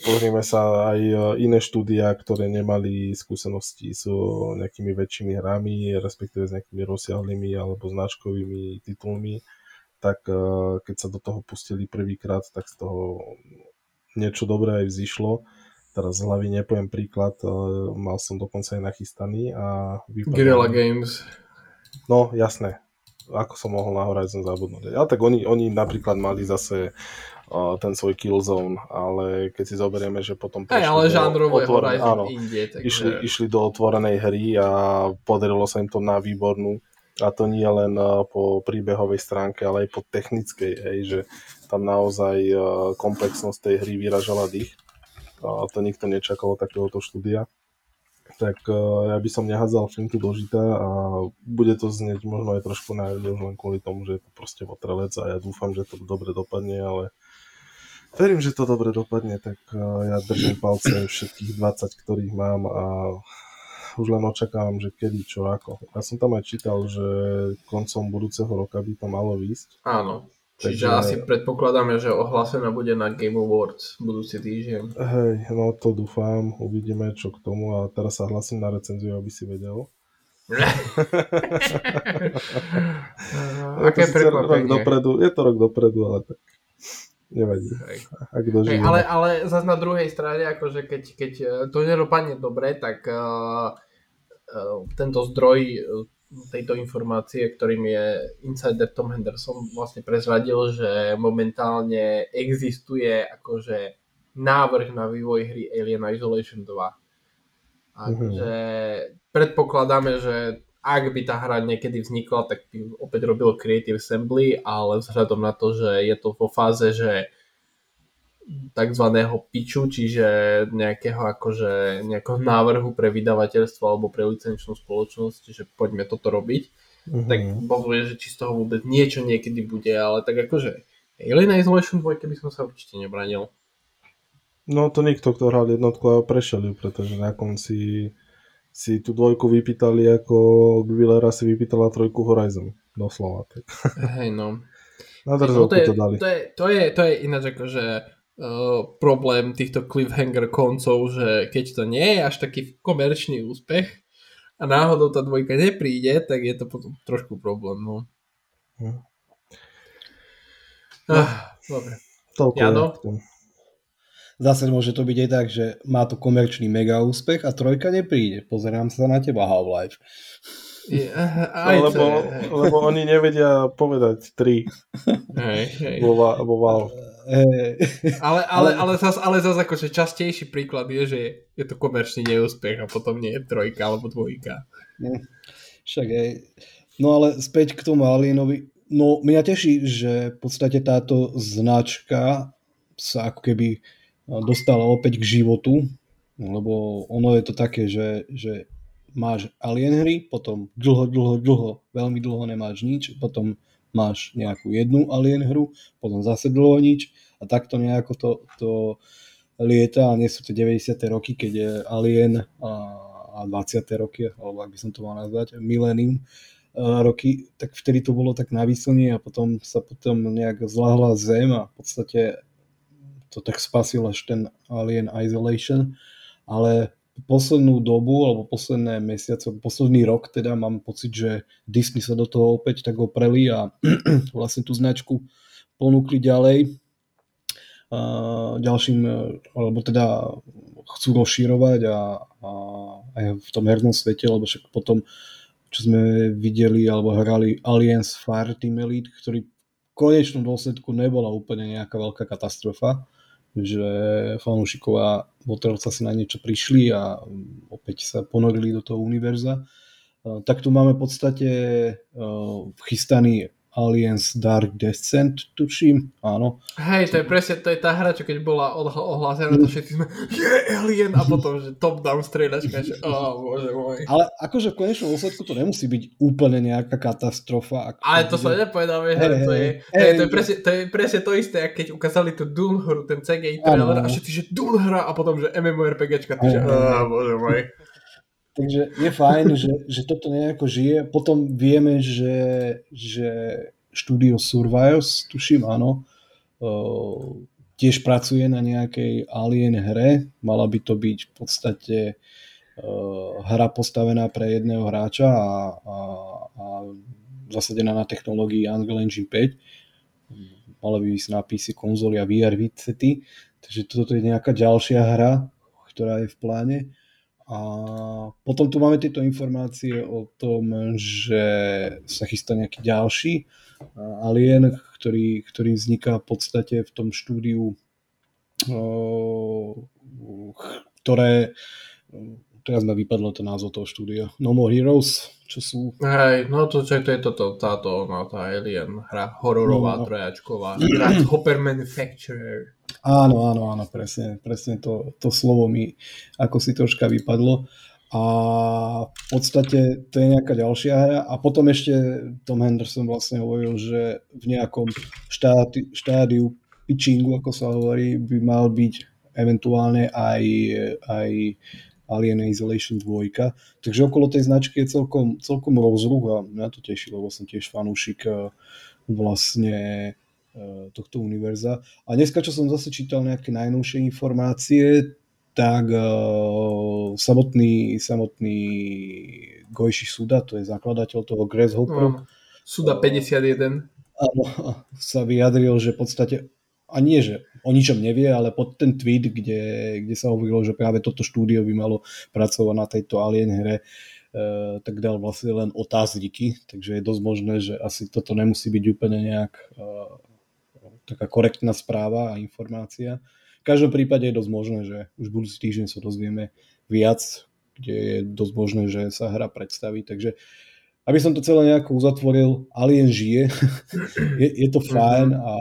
Pozrieme sa aj e, iné štúdia, ktoré nemali skúsenosti s nejakými väčšími hrami, respektíve s nejakými rozsiahlými alebo značkovými titulmi, tak e, keď sa do toho pustili prvýkrát, tak z toho niečo dobré aj vzýšlo. Teraz z hlavy nepoviem príklad, e, mal som dokonca aj nachystaný a vypadal... Guerrilla Games. No, jasné. Ako som mohol na Horizon zabudnúť. Ale tak oni, oni napríklad mali zase ten svoj killzone, ale keď si zoberieme, že potom Aj, ale žánrovo otvoren... áno, inde, takže... išli, išli do otvorenej hry a podarilo sa im to na výbornú a to nie len po príbehovej stránke, ale aj po technickej, hej, že tam naozaj komplexnosť tej hry vyražala dých. To nikto nečakal takéhoto štúdia. Tak ja by som nehádzal flinku do žita a bude to znieť možno aj trošku na už len kvôli tomu, že je to proste votrelec a ja dúfam, že to dobre dopadne, ale Verím, že to dobre dopadne, tak eh, ja držím palce všetkých 20, ktorých mám a už len očakávam, že kedy, čo, ako. Ja som tam aj čítal, že koncom budúceho roka by to malo výsť. Áno. Čiže Takže... asi predpokladáme, že ohlásená bude na Game Awards budúci týždeň. Hej, no to dúfam, uvidíme čo k tomu a teraz sa hlasím na recenziu, aby si vedel. [laughs] Aké prekvapenie. Rok dopredu, je to rok dopredu, ale tak nevadí. Hej. Ak Hej, ale, ale zase na druhej strane, akože keď, keď e, to nedopadne dobre, tak uh, uh, tento zdroj tejto informácie, ktorým je insider Tom Henderson, vlastne prezradil, že momentálne existuje akože návrh na vývoj hry Alien Isolation 2. A Akože predpokladáme, že ak by tá hra niekedy vznikla, tak by opäť robilo Creative Assembly, ale vzhľadom na to, že je to vo fáze, že takzvaného piču, čiže nejakého akože nejakého návrhu pre vydavateľstvo alebo pre licenčnú spoločnosť, že poďme toto robiť, uh-huh. tak povie, že či z toho vôbec niečo niekedy bude, ale tak akože Alien Isolation 2 by som sa určite nebranil. No to nikto, kto hral jednotku a prešiel ju, pretože na konci si tú dvojku vypýtali ako Gvilera si vypýtala trojku Horizon. Doslova. Tak. Hej no. Na no, to, je, to dali. To je, to je, to je ináč akože problém týchto cliffhanger koncov, že keď to nie je až taký komerčný úspech a náhodou tá dvojka nepríde, tak je to potom trošku problém. No. Hm. Ah, dobre. Toľko Jano? Zase môže to byť aj tak, že má to komerčný mega úspech a trojka nepríde. Pozerám sa na teba, Half-Life. Yeah, lebo, lebo oni nevedia povedať tri. Hej, hej. Vo, vo Valve. Ale, ale, ale, zase, ale zase akože častejší príklad je, že je to komerčný neúspech a potom nie je trojka alebo dvojka. Však aj. No ale späť k tomu Alienovi. No mňa teší, že v podstate táto značka sa ako keby dostala opäť k životu, lebo ono je to také, že, že máš Alien hry, potom dlho, dlho, dlho, veľmi dlho nemáš nič, potom máš nejakú jednu Alien hru, potom zase dlho nič a takto nejako to, to lieta a nie sú to 90. roky, keď je Alien a, a 20. roky, alebo ak by som to mal nazvať, Millennium roky, tak vtedy to bolo tak na a potom sa potom nejak zlahla zem a v podstate to tak spasil až ten Alien Isolation, ale poslednú dobu, alebo posledné mesiace, posledný rok teda mám pocit, že Disney sa do toho opäť tak opreli a [clears throat] vlastne tú značku ponúkli ďalej. Ďalším, alebo teda chcú rozširovať a, a aj v tom hernom svete, lebo však potom, čo sme videli alebo hrali Aliens Fire Team Elite, ktorý v konečnom dôsledku nebola úplne nejaká veľká katastrofa, že fanúšikovia Waterlsa si na niečo prišli a opäť sa ponorili do toho univerza. Tak tu máme v podstate chystaný Aliens Dark Descent, tuším, áno. Hej, to je presne, to je tá hra, čo keď bola ohlásená, to všetci sme, je Alien, a potom, že top-down strieľačka, že, oh, bože môj. Ale akože v konečnom dôsledku to nemusí byť úplne nejaká katastrofa. Ako Ale to sa nepovedal, hey, hey, to, je, hey, hey, to, je presne, to je presne to isté, keď ukázali tú Dune hru, ten CGI trailer, a všetci, že Dune hra, a potom, že MMORPGčka, že, oh, bože môj. Takže je fajn, [laughs] že, že toto nejako žije. Potom vieme, že, že štúdio Survivors, tuším, áno, uh, tiež pracuje na nejakej Alien hre. Mala by to byť v podstate uh, hra postavená pre jedného hráča a, a, a zasadená na technológii Unreal Engine 5. Mala by ísť na PC, konzoly a VR headsety. Takže toto je nejaká ďalšia hra, ktorá je v pláne. A potom tu máme tieto informácie o tom, že sa chystá nejaký ďalší alien, ktorý, ktorý vzniká v podstate v tom štúdiu, ktoré teraz ma vypadlo to názov toho štúdia. No More Heroes, čo sú... Hej, no to, čo to je toto, táto, no, tá Alien hra, hororová, no, no. trojačková, [clears throat] Hopper Manufacturer. Áno, áno, áno, presne, presne to, to slovo mi ako si troška vypadlo. A v podstate to je nejaká ďalšia hra. A potom ešte Tom Henderson vlastne hovoril, že v nejakom štádi, štádiu pitchingu, ako sa hovorí, by mal byť eventuálne aj, aj Alien Isolation 2. Takže okolo tej značky je celkom, celkom rozruch a mňa to teší, lebo som tiež fanúšik eh, vlastne tohto univerza. A dneska, čo som zase čítal nejaké najnovšie informácie, tak uh, samotný, samotný Gojši Suda, to je zakladateľ toho Grasshopper. Mm, Suda 51. Áno, sa vyjadril, že v podstate, a nie, že o ničom nevie, ale pod ten tweet, kde, kde sa hovorilo, že práve toto štúdio by malo pracovať na tejto Alien hre, Uh, tak dal vlastne len otázniky, takže je dosť možné, že asi toto nemusí byť úplne nejak uh, taká korektná správa a informácia. V každom prípade je dosť možné, že už budúci týždeň sa dozvieme viac, kde je dosť možné, že sa hra predstaví, takže aby som to celé nejako uzatvoril, Alien žije, [laughs] je, je to fajn a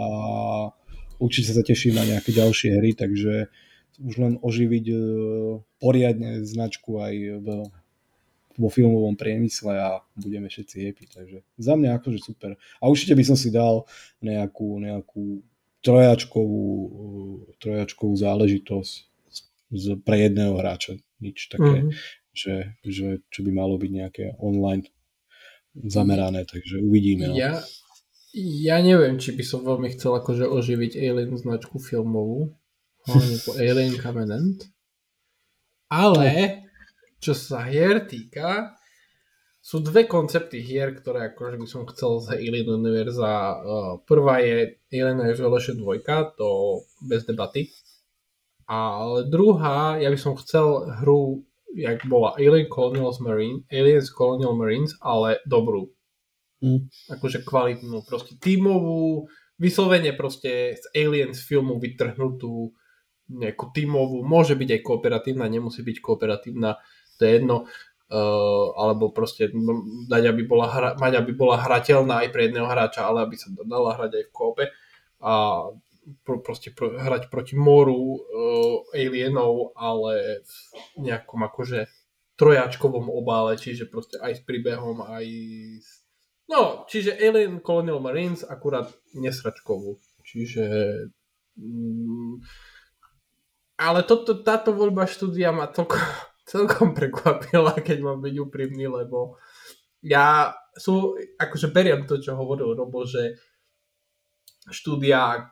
určite sa teším na nejaké ďalšie hry, takže už len oživiť e, poriadne značku aj v, vo filmovom priemysle a budeme všetci happy, takže za mňa akože super. A určite by som si dal nejakú, nejakú trojačkovú, trojačkovú záležitosť pre jedného hráča. Nič také, mm-hmm. že, že, čo by malo byť nejaké online zamerané, takže uvidíme. No. Ja, ja neviem, či by som veľmi chcel akože oživiť Alien značku filmovú, hlavne po Alien Covenant, ale čo sa hier týka, sú dve koncepty hier, ktoré akože by som chcel z Alien Univerza. Prvá je Alien Isolation 2, to bez debaty. Ale druhá, ja by som chcel hru, jak bola Alien Colonial Marine, Aliens Colonial Marines, ale dobrú. Mm. Akože kvalitnú, proste tímovú, vyslovene proste z Aliens filmu vytrhnutú nejakú tímovú, môže byť aj kooperatívna, nemusí byť kooperatívna, to je jedno, uh, alebo proste dať, aby bola hra, mať, aby bola hrateľná aj pre jedného hráča, ale aby sa dala hrať aj v kópe a pro, proste pro, hrať proti moru uh, alienov, ale v nejakom akože trojačkovom obále, čiže proste aj s príbehom, aj s... No, čiže Alien Colonial Marines akurát nesračkovú. Čiže... Mm, ale toto, táto voľba štúdia ma toľko, celkom [laughs] prekvapila, keď mám byť úprimný, lebo ja sú, akože beriem to, čo hovoril Robo, že štúdia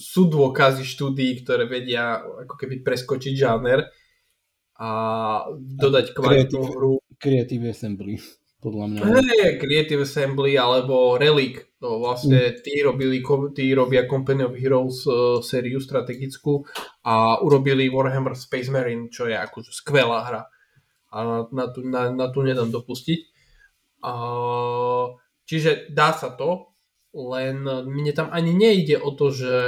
sú dôkazy štúdií, ktoré vedia ako keby preskočiť žáner a dodať kvalitnú hru. Creative Assembly, podľa mňa. Hey, Creative Assembly alebo Relic. To vlastne mm. tí, robili, tí robia Company of Heroes uh, sériu strategickú a urobili Warhammer Space Marine, čo je akože skvelá hra. A na, na, tu, na, na tu nedám dopustiť. Uh, čiže dá sa to, len mne tam ani nejde o to, že,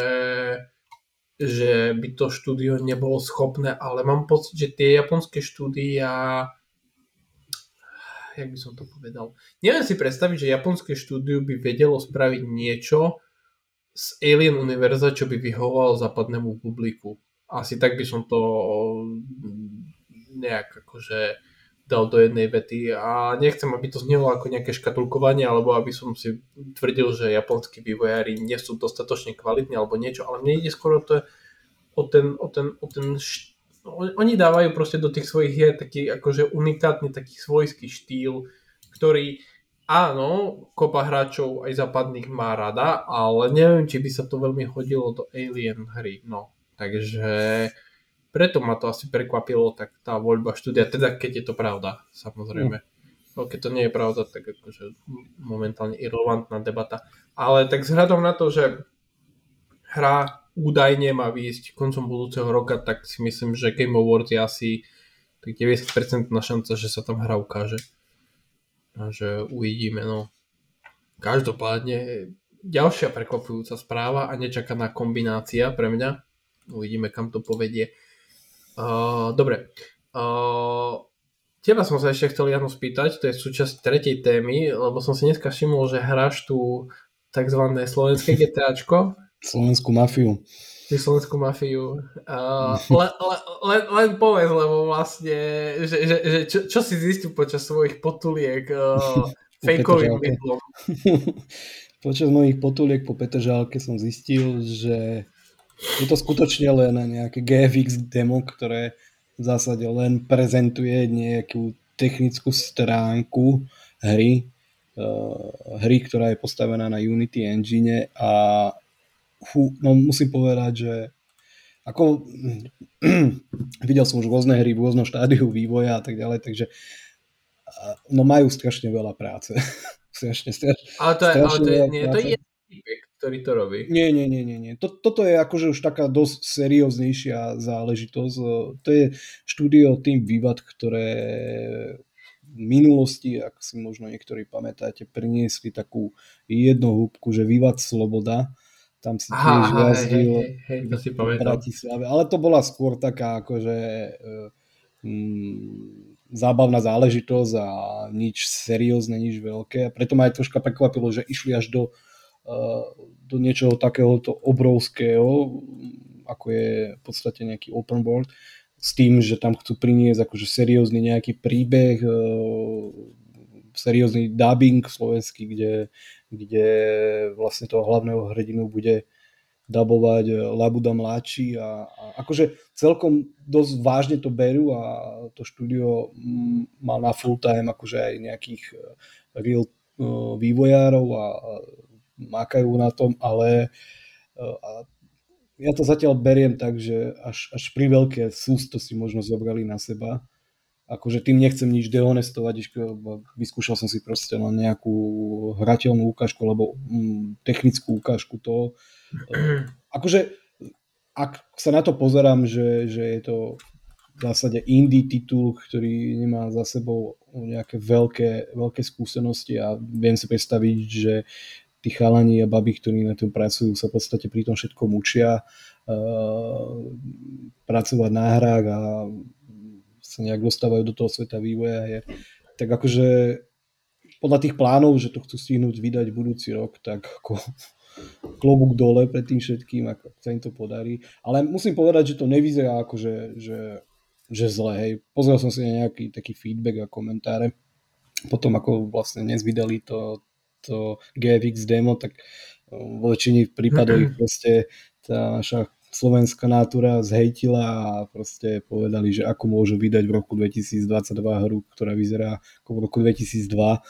že by to štúdio nebolo schopné, ale mám pocit, že tie japonské štúdia jak by som to povedal, neviem si predstaviť, že japonské štúdio by vedelo spraviť niečo z Alien univerza, čo by vyhovovalo západnému publiku. Asi tak by som to nejak akože dal do jednej vety a nechcem, aby to znelo ako nejaké škatulkovanie alebo aby som si tvrdil, že japonskí vývojári nie sú dostatočne kvalitní alebo niečo, ale mne ide skoro to o ten, o ten, o ten št... oni dávajú proste do tých svojich hier taký akože unikátny taký svojský štýl, ktorý áno, kopa hráčov aj západných má rada, ale neviem, či by sa to veľmi hodilo do Alien hry, no. Takže preto ma to asi prekvapilo, tak tá voľba štúdia, teda keď je to pravda, samozrejme. Mm. No, keď to nie je pravda, tak akože momentálne irrelevantná debata. Ale tak vzhľadom na to, že hra údajne má výjsť koncom budúceho roka, tak si myslím, že Game Awards je asi tak 90% na šanca, že sa tam hra ukáže. A že uvidíme, no. Každopádne ďalšia prekvapujúca správa a nečakaná kombinácia pre mňa. Uvidíme, kam to povedie Uh, dobre. Uh, teba som sa ešte chcel Jano spýtať, to je súčasť tretej témy, lebo som si dneska všimol, že hráš tu tzv. slovenské GTAčko. Slovenskú mafiu. Ty slovenskú mafiu. Uh, le, le, len, len povedz, lebo vlastne, že, že, že čo, čo si zistil počas svojich potuliek [laughs] uh, fejkovým bydlom? [laughs] počas mojich potuliek po Petržálke som zistil, že je to skutočne len nejaké GFX demo, ktoré v zásade len prezentuje nejakú technickú stránku hry, uh, hry, ktorá je postavená na Unity Engine a hu, no musím povedať, že ako [clears throat] videl som už rôzne hry v rôznom štádiu vývoja a tak ďalej, takže no majú strašne veľa práce. [laughs] strašne, strašne, ale to je, ale to je, nie, to je ktorý to robí. Nie, nie, nie, nie. nie. Toto je akože už taká dosť serióznejšia záležitosť. To je štúdio Team Vivat, ktoré v minulosti, ak si možno niektorí pamätáte, priniesli takú jednohúbku, že Vivat Sloboda. Tam si tiež Aha, jazdil hej, hej, hej, to si v Bratislave. Ale to bola skôr taká akože... Um, zábavná záležitosť a nič seriózne, nič veľké. Preto ma aj troška prekvapilo, že išli až do, do niečoho takéhoto obrovského, ako je v podstate nejaký open world, s tým, že tam chcú priniesť akože seriózny nejaký príbeh, seriózny dubbing slovenský, kde, kde vlastne toho hlavného hrdinu bude dabovať e, Labuda mladší a, a akože celkom dosť vážne to berú a to štúdio má na full time akože aj nejakých e, real e, vývojárov a mákajú na tom, ale a ja to zatiaľ beriem tak, že až, až pri veľké sústo si možno zobrali na seba. Akože tým nechcem nič dehonestovať, vyskúšal som si proste na nejakú hrateľnú ukážku alebo mm, technickú ukážku toho, [clears throat] akože, ak sa na to pozerám, že, že je to v zásade indie titul, ktorý nemá za sebou nejaké veľké, veľké skúsenosti a viem si predstaviť, že tí chalani a baby, ktorí na tom pracujú, sa v podstate pri tom všetko mučia uh, pracovať na hrách a sa nejak dostávajú do toho sveta vývoja hier. Tak akože podľa tých plánov, že to chcú stihnúť vydať budúci rok, tak ako klobúk dole pred tým všetkým, ako sa im to podarí. Ale musím povedať, že to nevyzerá ako, že, že, že zle. Hej. Pozrel som si na nejaký taký feedback a komentáre. Potom ako vlastne dnes vydali to, to GFX demo, tak vo väčšine prípadov [clears throat] ich proste tá naša slovenská nátura zhejtila a proste povedali, že ako môžu vydať v roku 2022 hru, ktorá vyzerá ako v roku 2002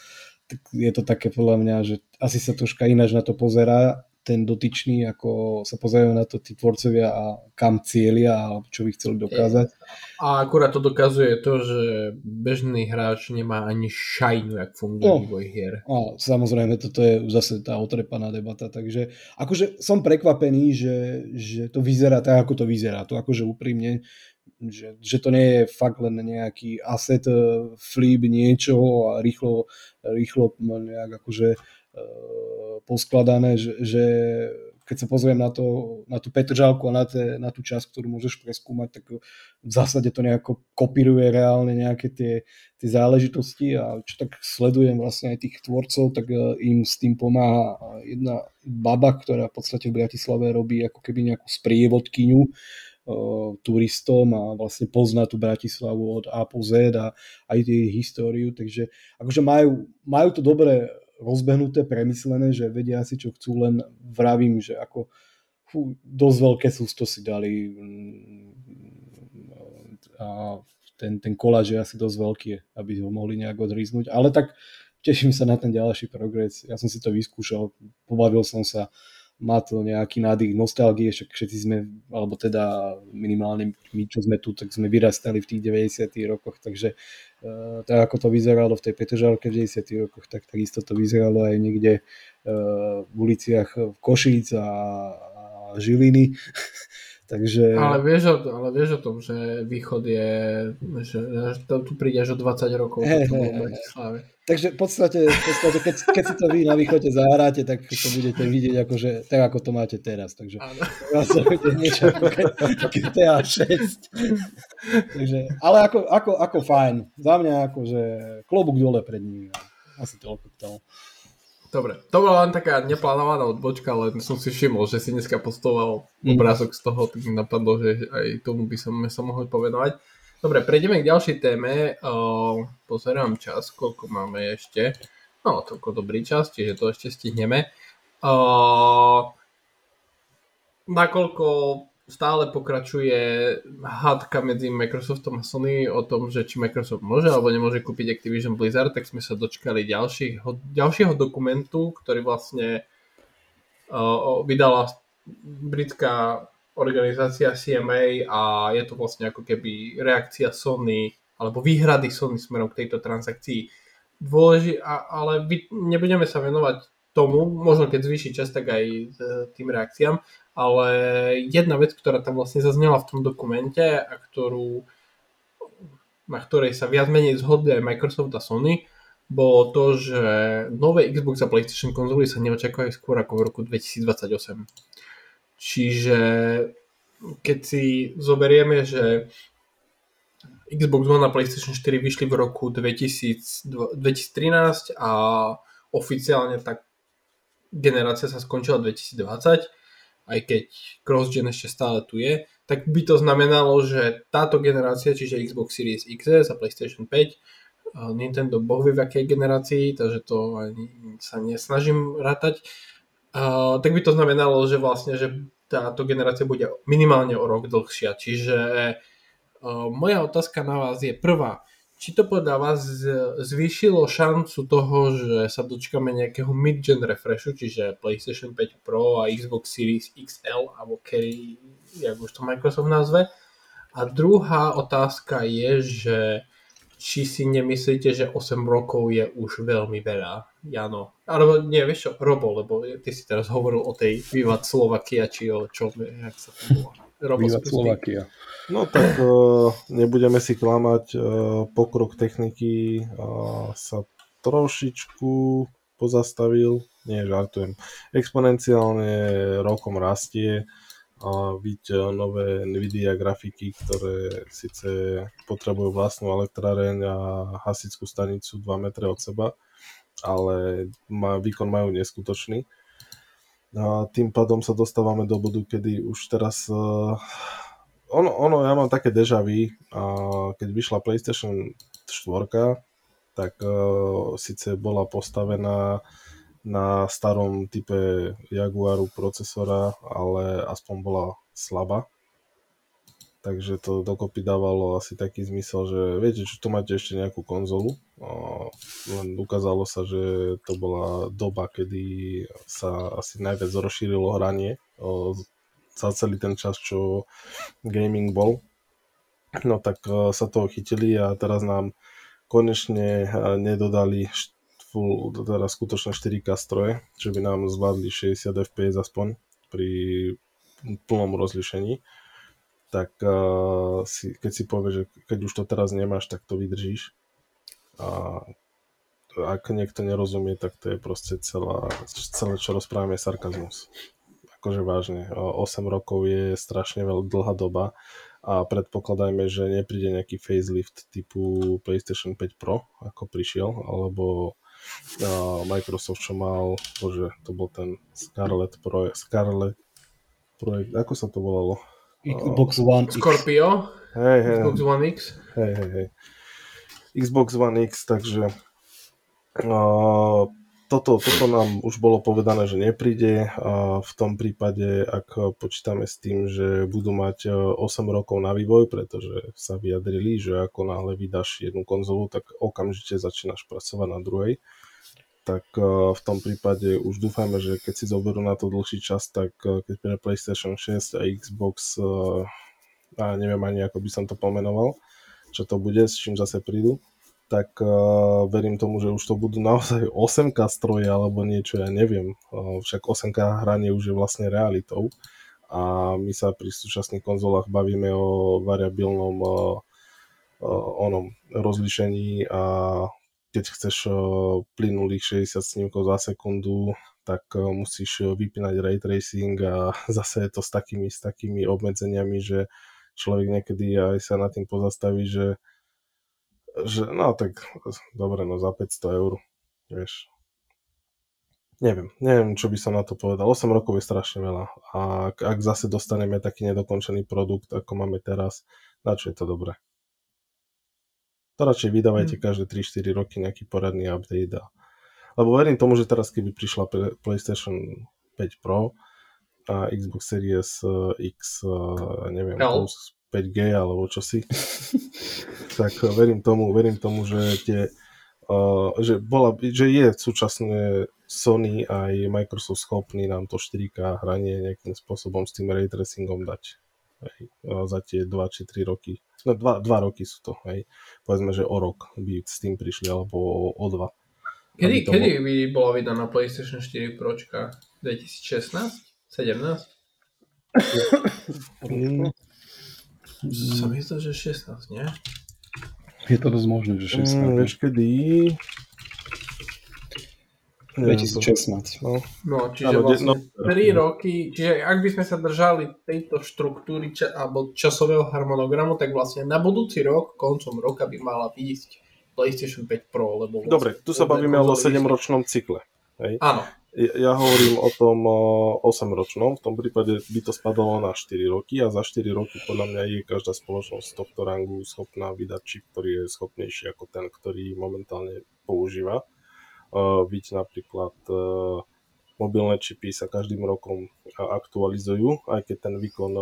tak je to také podľa mňa, že asi sa troška ináč na to pozerá ten dotyčný, ako sa pozerajú na to tí tvorcovia a kam cieľia a čo by chceli dokázať. A akurát to dokazuje to, že bežný hráč nemá ani šajnu, jak funguje no, vývoj hier. A samozrejme, toto je zase tá otrepaná debata, takže akože som prekvapený, že, že to vyzerá tak, ako to vyzerá. To akože úprimne že, že to nie je fakt len nejaký asset eh, flip niečoho a rýchlo, rýchlo nejak akože poskladané, že, že keď sa pozriem na, to, na tú Petržálku a na, te, na tú časť, ktorú môžeš preskúmať, tak v zásade to nejako kopíruje reálne nejaké tie, tie záležitosti a čo tak sledujem vlastne aj tých tvorcov, tak eh, im s tým pomáha jedna baba, ktorá v podstate v Bratislave robí ako keby nejakú sprievodkyňu, turistom a vlastne pozná tú Bratislavu od A po Z a aj tie históriu, takže akože majú, majú to dobre rozbehnuté, premyslené, že vedia si čo chcú, len vravím, že ako fú, dosť veľké sústo si dali mm, a ten, ten koláž je asi dosť veľký, aby ho mohli nejak odriznúť, ale tak teším sa na ten ďalší progres. Ja som si to vyskúšal, pobavil som sa, má to nejaký nádych nostalgie, však všetci sme, alebo teda minimálne my, čo sme tu, tak sme vyrastali v tých 90 rokoch, takže uh, tak ako to vyzeralo v tej Petržalke v 90 rokoch, tak takisto to vyzeralo aj niekde uh, v uliciach v Košíc a, a Žiliny. [laughs] Takže... Ale, vieš o, ale vieš o tom, že východ je, že, že tu príde až o 20 rokov hey, hey, v Bratislave. Takže v podstate, v podstate keď, keď si to vy na východe zahráte, tak to budete vidieť akože, tak, ako to máte teraz. Takže vlastne niečo ako GTA 6. Takže, ale ako, ako, ako fajn. Za mňa akože klobúk dole pred nimi. Asi toľko k tomu. Dobre, to bola len taká neplánovaná odbočka, ale som si všimol, že si dneska postoval mm. obrázok z toho, tak mi napadlo, že aj tomu by som sa mohol povedať. Dobre, prejdeme k ďalšej téme. Uh, pozerám čas, koľko máme ešte. No, toľko dobrý čas, čiže to ešte stihneme. Uh, nakoľko stále pokračuje hádka medzi Microsoftom a Sony o tom, že či Microsoft môže alebo nemôže kúpiť Activision Blizzard, tak sme sa dočkali ďalšieho, ďalšieho dokumentu, ktorý vlastne uh, vydala britská organizácia CMA a je to vlastne ako keby reakcia Sony alebo výhrady Sony smerom k tejto transakcii. Dôleži, a, ale vy, nebudeme sa venovať tomu, možno keď zvýši čas, tak aj tým reakciám, ale jedna vec, ktorá tam vlastne zaznela v tom dokumente a ktorú, na ktorej sa viac menej zhodli aj Microsoft a Sony, bolo to, že nové Xbox a PlayStation konzoly sa neočakávajú skôr ako v roku 2028. Čiže keď si zoberieme, že Xbox One a PlayStation 4 vyšli v roku 2000, 2013 a oficiálne tak generácia sa skončila 2020, aj keď cross-gen ešte stále tu je, tak by to znamenalo, že táto generácia, čiže Xbox Series XS a PlayStation 5, Nintendo boh vie v akej generácii, takže to ani sa nesnažím rátať, tak by to znamenalo, že vlastne, že táto generácia bude minimálne o rok dlhšia. Čiže moja otázka na vás je prvá. Či to podľa vás zvýšilo šancu toho, že sa dočkame nejakého mid-gen refreshu, čiže PlayStation 5 Pro a Xbox Series XL, alebo kedy, jak už to Microsoft nazve. A druhá otázka je, že či si nemyslíte, že 8 rokov je už veľmi veľa, Jano. Alebo nie, vieš čo, Robo, lebo ty si teraz hovoril o tej Vivat Slovakia, či o čom, jak sa to volá. Vivat Slovakia. No tak uh, [clears throat] nebudeme si klamať, uh, pokrok techniky uh, sa trošičku pozastavil, nie žartujem, exponenciálne rokom rastie a byť nové Nvidia grafiky, ktoré síce potrebujú vlastnú elektráreň a hasickú stanicu 2 metre od seba, ale má, výkon majú neskutočný. A tým pádom sa dostávame do bodu, kedy už teraz uh, ono, ono, ja mám také deja vu, a keď vyšla PlayStation 4, tak uh, síce bola postavená na starom type Jaguaru procesora, ale aspoň bola slabá. Takže to dokopy dávalo asi taký zmysel, že viete, že tu máte ešte nejakú konzolu. Len ukázalo sa, že to bola doba, kedy sa asi najviac rozšírilo hranie za celý ten čas, čo gaming bol. No tak sa toho chytili a teraz nám konečne e, nedodali full, teda skutočné 4K stroje, že by nám zvládli 60 fps aspoň pri plnom rozlišení. Tak uh, si, keď si povieš, že keď už to teraz nemáš, tak to vydržíš. A ak niekto nerozumie, tak to je proste celá, celé, čo rozprávame, je sarkazmus akože vážne, 8 rokov je strašne veľ, dlhá doba a predpokladajme, že nepríde nejaký facelift typu PlayStation 5 Pro, ako prišiel, alebo uh, Microsoft, čo mal, bože, to bol ten Scarlet Projekt, Scarlet projekt, ako sa to volalo? Xbox One X. Scorpio? Hej, hej. Xbox One X? Hej, hej, hej. Xbox One X, takže uh, toto, toto nám už bolo povedané, že nepríde a v tom prípade, ak počítame s tým, že budú mať 8 e, rokov na vývoj, pretože sa vyjadrili, že ako náhle vydáš jednu konzolu, tak okamžite začínaš pracovať na druhej, tak e, v tom prípade už dúfajme, že keď si zoberú na to dlhší čas, tak e, keď pre PlayStation 6 a Xbox, a neviem ani ako by som to pomenoval, čo to bude, s čím zase prídu, tak verím tomu, že už to budú naozaj [laughs] 8K stroje alebo niečo, ja neviem. Však 8K hranie už je vlastne realitou a my sa pri súčasných konzolách bavíme o variabilnom uh, onom rozlišení a keď chceš uh, plynulých 60 snímkov za sekundu, tak uh, musíš vypínať ray tracing a [laughs] zase je to s takými, s takými obmedzeniami, že človek niekedy aj sa nad tým pozastaví, že že no tak dobre, no za 500 eur, vieš. Neviem, neviem, čo by som na to povedal. 8 rokov je strašne veľa. A ak, ak zase dostaneme taký nedokončený produkt, ako máme teraz, na čo je to dobré? To radšej vydávajte hmm. každé 3-4 roky nejaký poradný update. A... Lebo verím tomu, že teraz keby prišla PlayStation 5 Pro a Xbox Series eh, X, eh, neviem, plus 5G alebo čo si, [laughs] tak verím tomu, verím tomu, že tie Uh, že, bola, že je súčasné Sony aj Microsoft schopný nám to 4K hranie nejakým spôsobom s tým ray tracingom dať. Hej, za tie 2 či 3 roky. No 2, 2 roky sú to, hej. Povedzme, že o rok by s tým prišli, alebo o, o 2. Kedy, to kedy by bola vydaná PlayStation 4 Pročka? 2016? 17? Sa mi zdá, že 16, nie? Je to dosť možné, že 16. Mm, vieš kedy? 2016. No, no čiže ano, vlastne no, 3 roky, čiže ak by sme sa držali tejto štruktúry ča, alebo časového harmonogramu, tak vlastne na budúci rok, koncom roka by mala výjsť PlayStation 5 Pro. Lebo vlastne Dobre, tu sa bavíme o 7-ročnom cykle. Hej? Áno. Ja, ja hovorím o tom 8-ročnom, v tom prípade by to spadalo na 4 roky a za 4 roky podľa mňa je každá spoločnosť tohto rangu schopná vydať čip, ktorý je schopnejší ako ten, ktorý momentálne používa. Byť napríklad uh, mobilné čipy sa každým rokom aktualizujú, aj keď ten výkon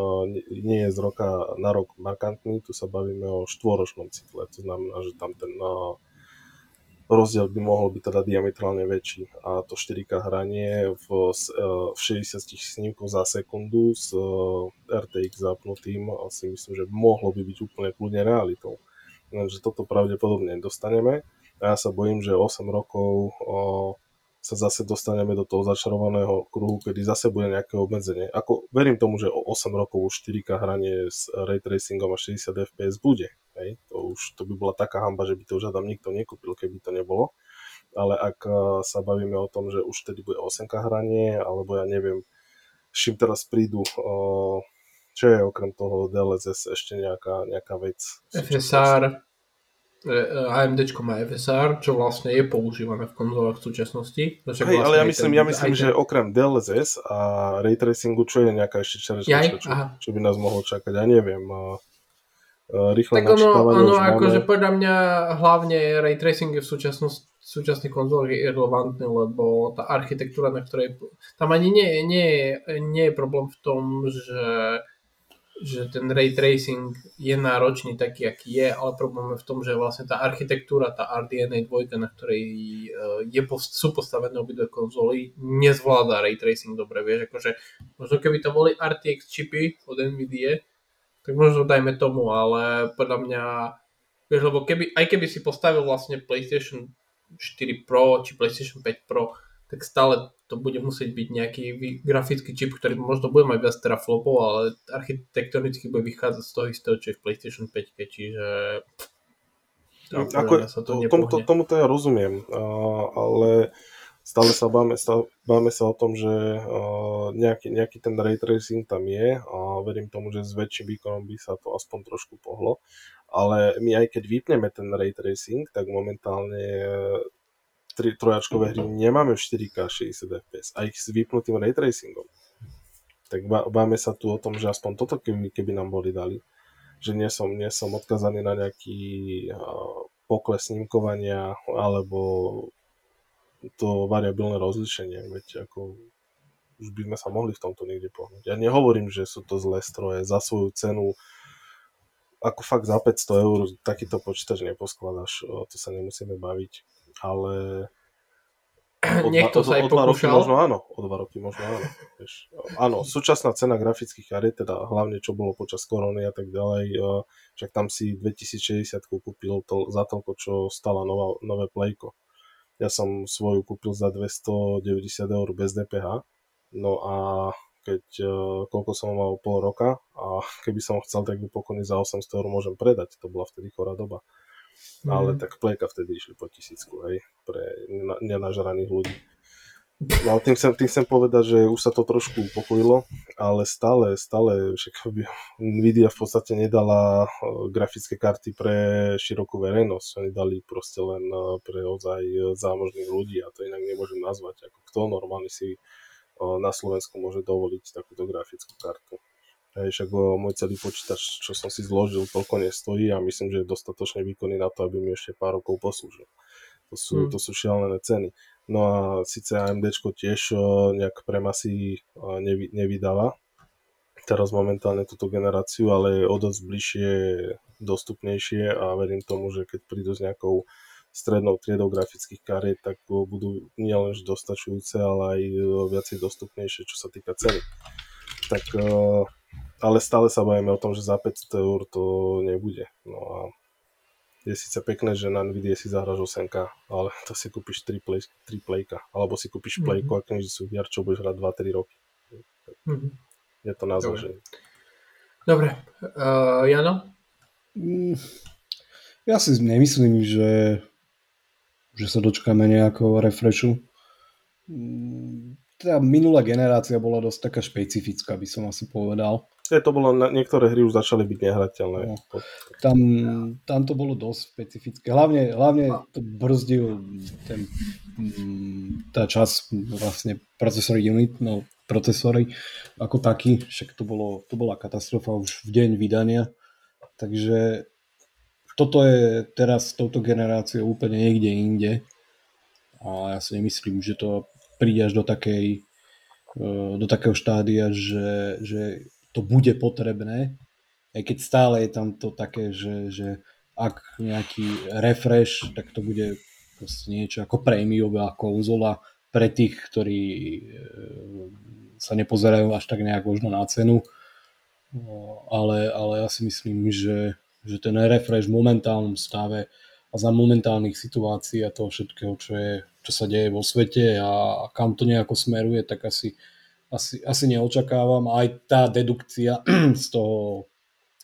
nie je z roka na rok markantný, tu sa bavíme o štvoročnom cykle, to znamená, že tam ten rozdiel by mohol byť teda diametrálne väčší a to 4K hranie v, v 60 snímkoch za sekundu s RTX zapnutým si myslím, že mohlo by byť úplne kľudne realitou. Lenže toto pravdepodobne dostaneme a ja sa bojím, že 8 rokov o, sa zase dostaneme do toho začarovaného kruhu, kedy zase bude nejaké obmedzenie. Ako, verím tomu, že o 8 rokov už 4K hranie s ray tracingom a 60 fps bude. Hej? To už to by bola taká hamba, že by to už tam nikto nekúpil, keby to nebolo. Ale ak sa bavíme o tom, že už tedy bude 8K hranie, alebo ja neviem, s čím teraz prídu, čo je okrem toho DLSS ešte nejaká, nejaká vec? FSR. E, AMD má FSR, čo vlastne je používané v konzolách v súčasnosti. Hej, vlastne ale ja myslím, ja myslím že okrem DLSS a Ray Tracingu, čo je nejaká ešte čerečka, čo, čo by nás mohlo čakať, ja neviem. Rýchle tak ono, ono akože podľa mňa hlavne Ray Tracing je v súčasnosti súčasných konzolách je irrelevantný, lebo tá architektúra, na ktorej... Tam ani nie, nie, nie je problém v tom, že že ten ray tracing je náročný taký, aký je, ale problém je v tom, že vlastne tá architektúra, tá RDNA 2, na ktorej eh, je, sú postavené obidve konzoly, nezvláda ray tracing dobre, vieš, akože možno keby to boli RTX čipy od NVIDIA, tak možno dajme tomu, ale podľa mňa, vieš, lebo keby, aj keby si postavil vlastne PlayStation 4 Pro či PlayStation 5 Pro, tak stále to bude musieť byť nejaký grafický čip, ktorý možno bude mať viac teraflopov, ale architektonicky bude vychádzať z toho istého, čo je v PlayStation 5, čiže ako, sa to tomuto, tomuto ja rozumiem, ale stále sa báme, stále báme sa o tom, že nejaký, nejaký ten ray tracing tam je a verím tomu, že s väčším výkonom by sa to aspoň trošku pohlo. Ale my aj keď vypneme ten ray tracing, tak momentálne tri, trojačkové hry nemáme v 4K 60 fps a ich s vypnutým ray tracingom. Tak báme sa tu o tom, že aspoň toto keby, keby nám boli dali. Že nie som, nie som odkazaný na nejaký uh, pokles snímkovania alebo to variabilné rozlišenie. Veď ako už by sme sa mohli v tomto niekde pohnúť. Ja nehovorím, že sú to zlé stroje za svoju cenu ako fakt za 500 eur takýto počítač neposkladaš, to sa nemusíme baviť ale [clears throat] o Niekto sa aj o dva roky možno áno, o dva roky možno áno. Vieš. Áno, súčasná cena grafických kariet, teda hlavne čo bolo počas korony a tak ďalej, však tam si 2060 kúpil to, za toľko, čo stala nová, nové plejko. Ja som svoju kúpil za 290 eur bez DPH, no a keď koľko som mal pol roka a [laughs] keby som chcel, tak ju pokojne za 800 eur môžem predať, to bola vtedy chorá doba. Mm. Ale tak plejka vtedy išli po tisícku, hej, pre nenažraných ľudí. No tým chcem, tým chcem povedať, že už sa to trošku upokojilo, ale stále, stále, však [laughs] Nvidia v podstate nedala e, grafické karty pre širokú verejnosť, oni dali proste len e, pre ozaj zámožných ľudí a to inak nemôžem nazvať, ako kto normálne si e, na Slovensku môže dovoliť takúto grafickú kartu. Hej, však môj celý počítač, čo som si zložil, toľko nestojí a myslím, že je dostatočne výkonný na to, aby mi ešte pár rokov poslúžil. To sú, hmm. to sú šialené ceny. No a síce AMD tiež nejak pre masy nevy, nevydáva teraz momentálne túto generáciu, ale je o dosť bližšie, dostupnejšie a verím tomu, že keď prídu s nejakou strednou triedou grafických kariet, tak budú nielen dostačujúce, ale aj viacej dostupnejšie, čo sa týka ceny. Tak ale stále sa bavíme o tom, že za 500 eur to nebude. No a je síce pekné, že na Nvidia si zahraš 8K, ale to si kúpiš 3, play, 3 playka, alebo si kúpiš mm-hmm. playku a knižnicu VR, čo budeš hrať 2-3 roky. Mm-hmm. Je to na zloženie. Dobre, uh, Jano? Mm, ja si nemyslím, že, že sa dočkáme nejakého refreshu. mm, tá minulá generácia bola dosť taká špecifická, by som asi povedal. Je to bolo, niektoré hry už začali byť nehrateľné. No, tam, tam to bolo dosť špecifické. Hlavne, hlavne to brzdil ten, mm, tá čas vlastne procesor unit, no procesory ako taký, však to, bolo, to bola katastrofa už v deň vydania. Takže toto je teraz s touto generáciou úplne niekde inde. A ja si nemyslím, že to príde až do takej e, do takého štádia, že, že to bude potrebné, aj keď stále je tam to také, že, že ak nejaký refresh, tak to bude niečo ako prémiová konzola pre tých, ktorí e, sa nepozerajú až tak nejak možno na cenu. Ale, ale ja si myslím, že, že ten refresh v momentálnom stave a za momentálnych situácií a toho všetkého, čo, je, čo sa deje vo svete a kam to nejako smeruje, tak asi, asi, asi neočakávam. Aj tá dedukcia [clears throat] z toho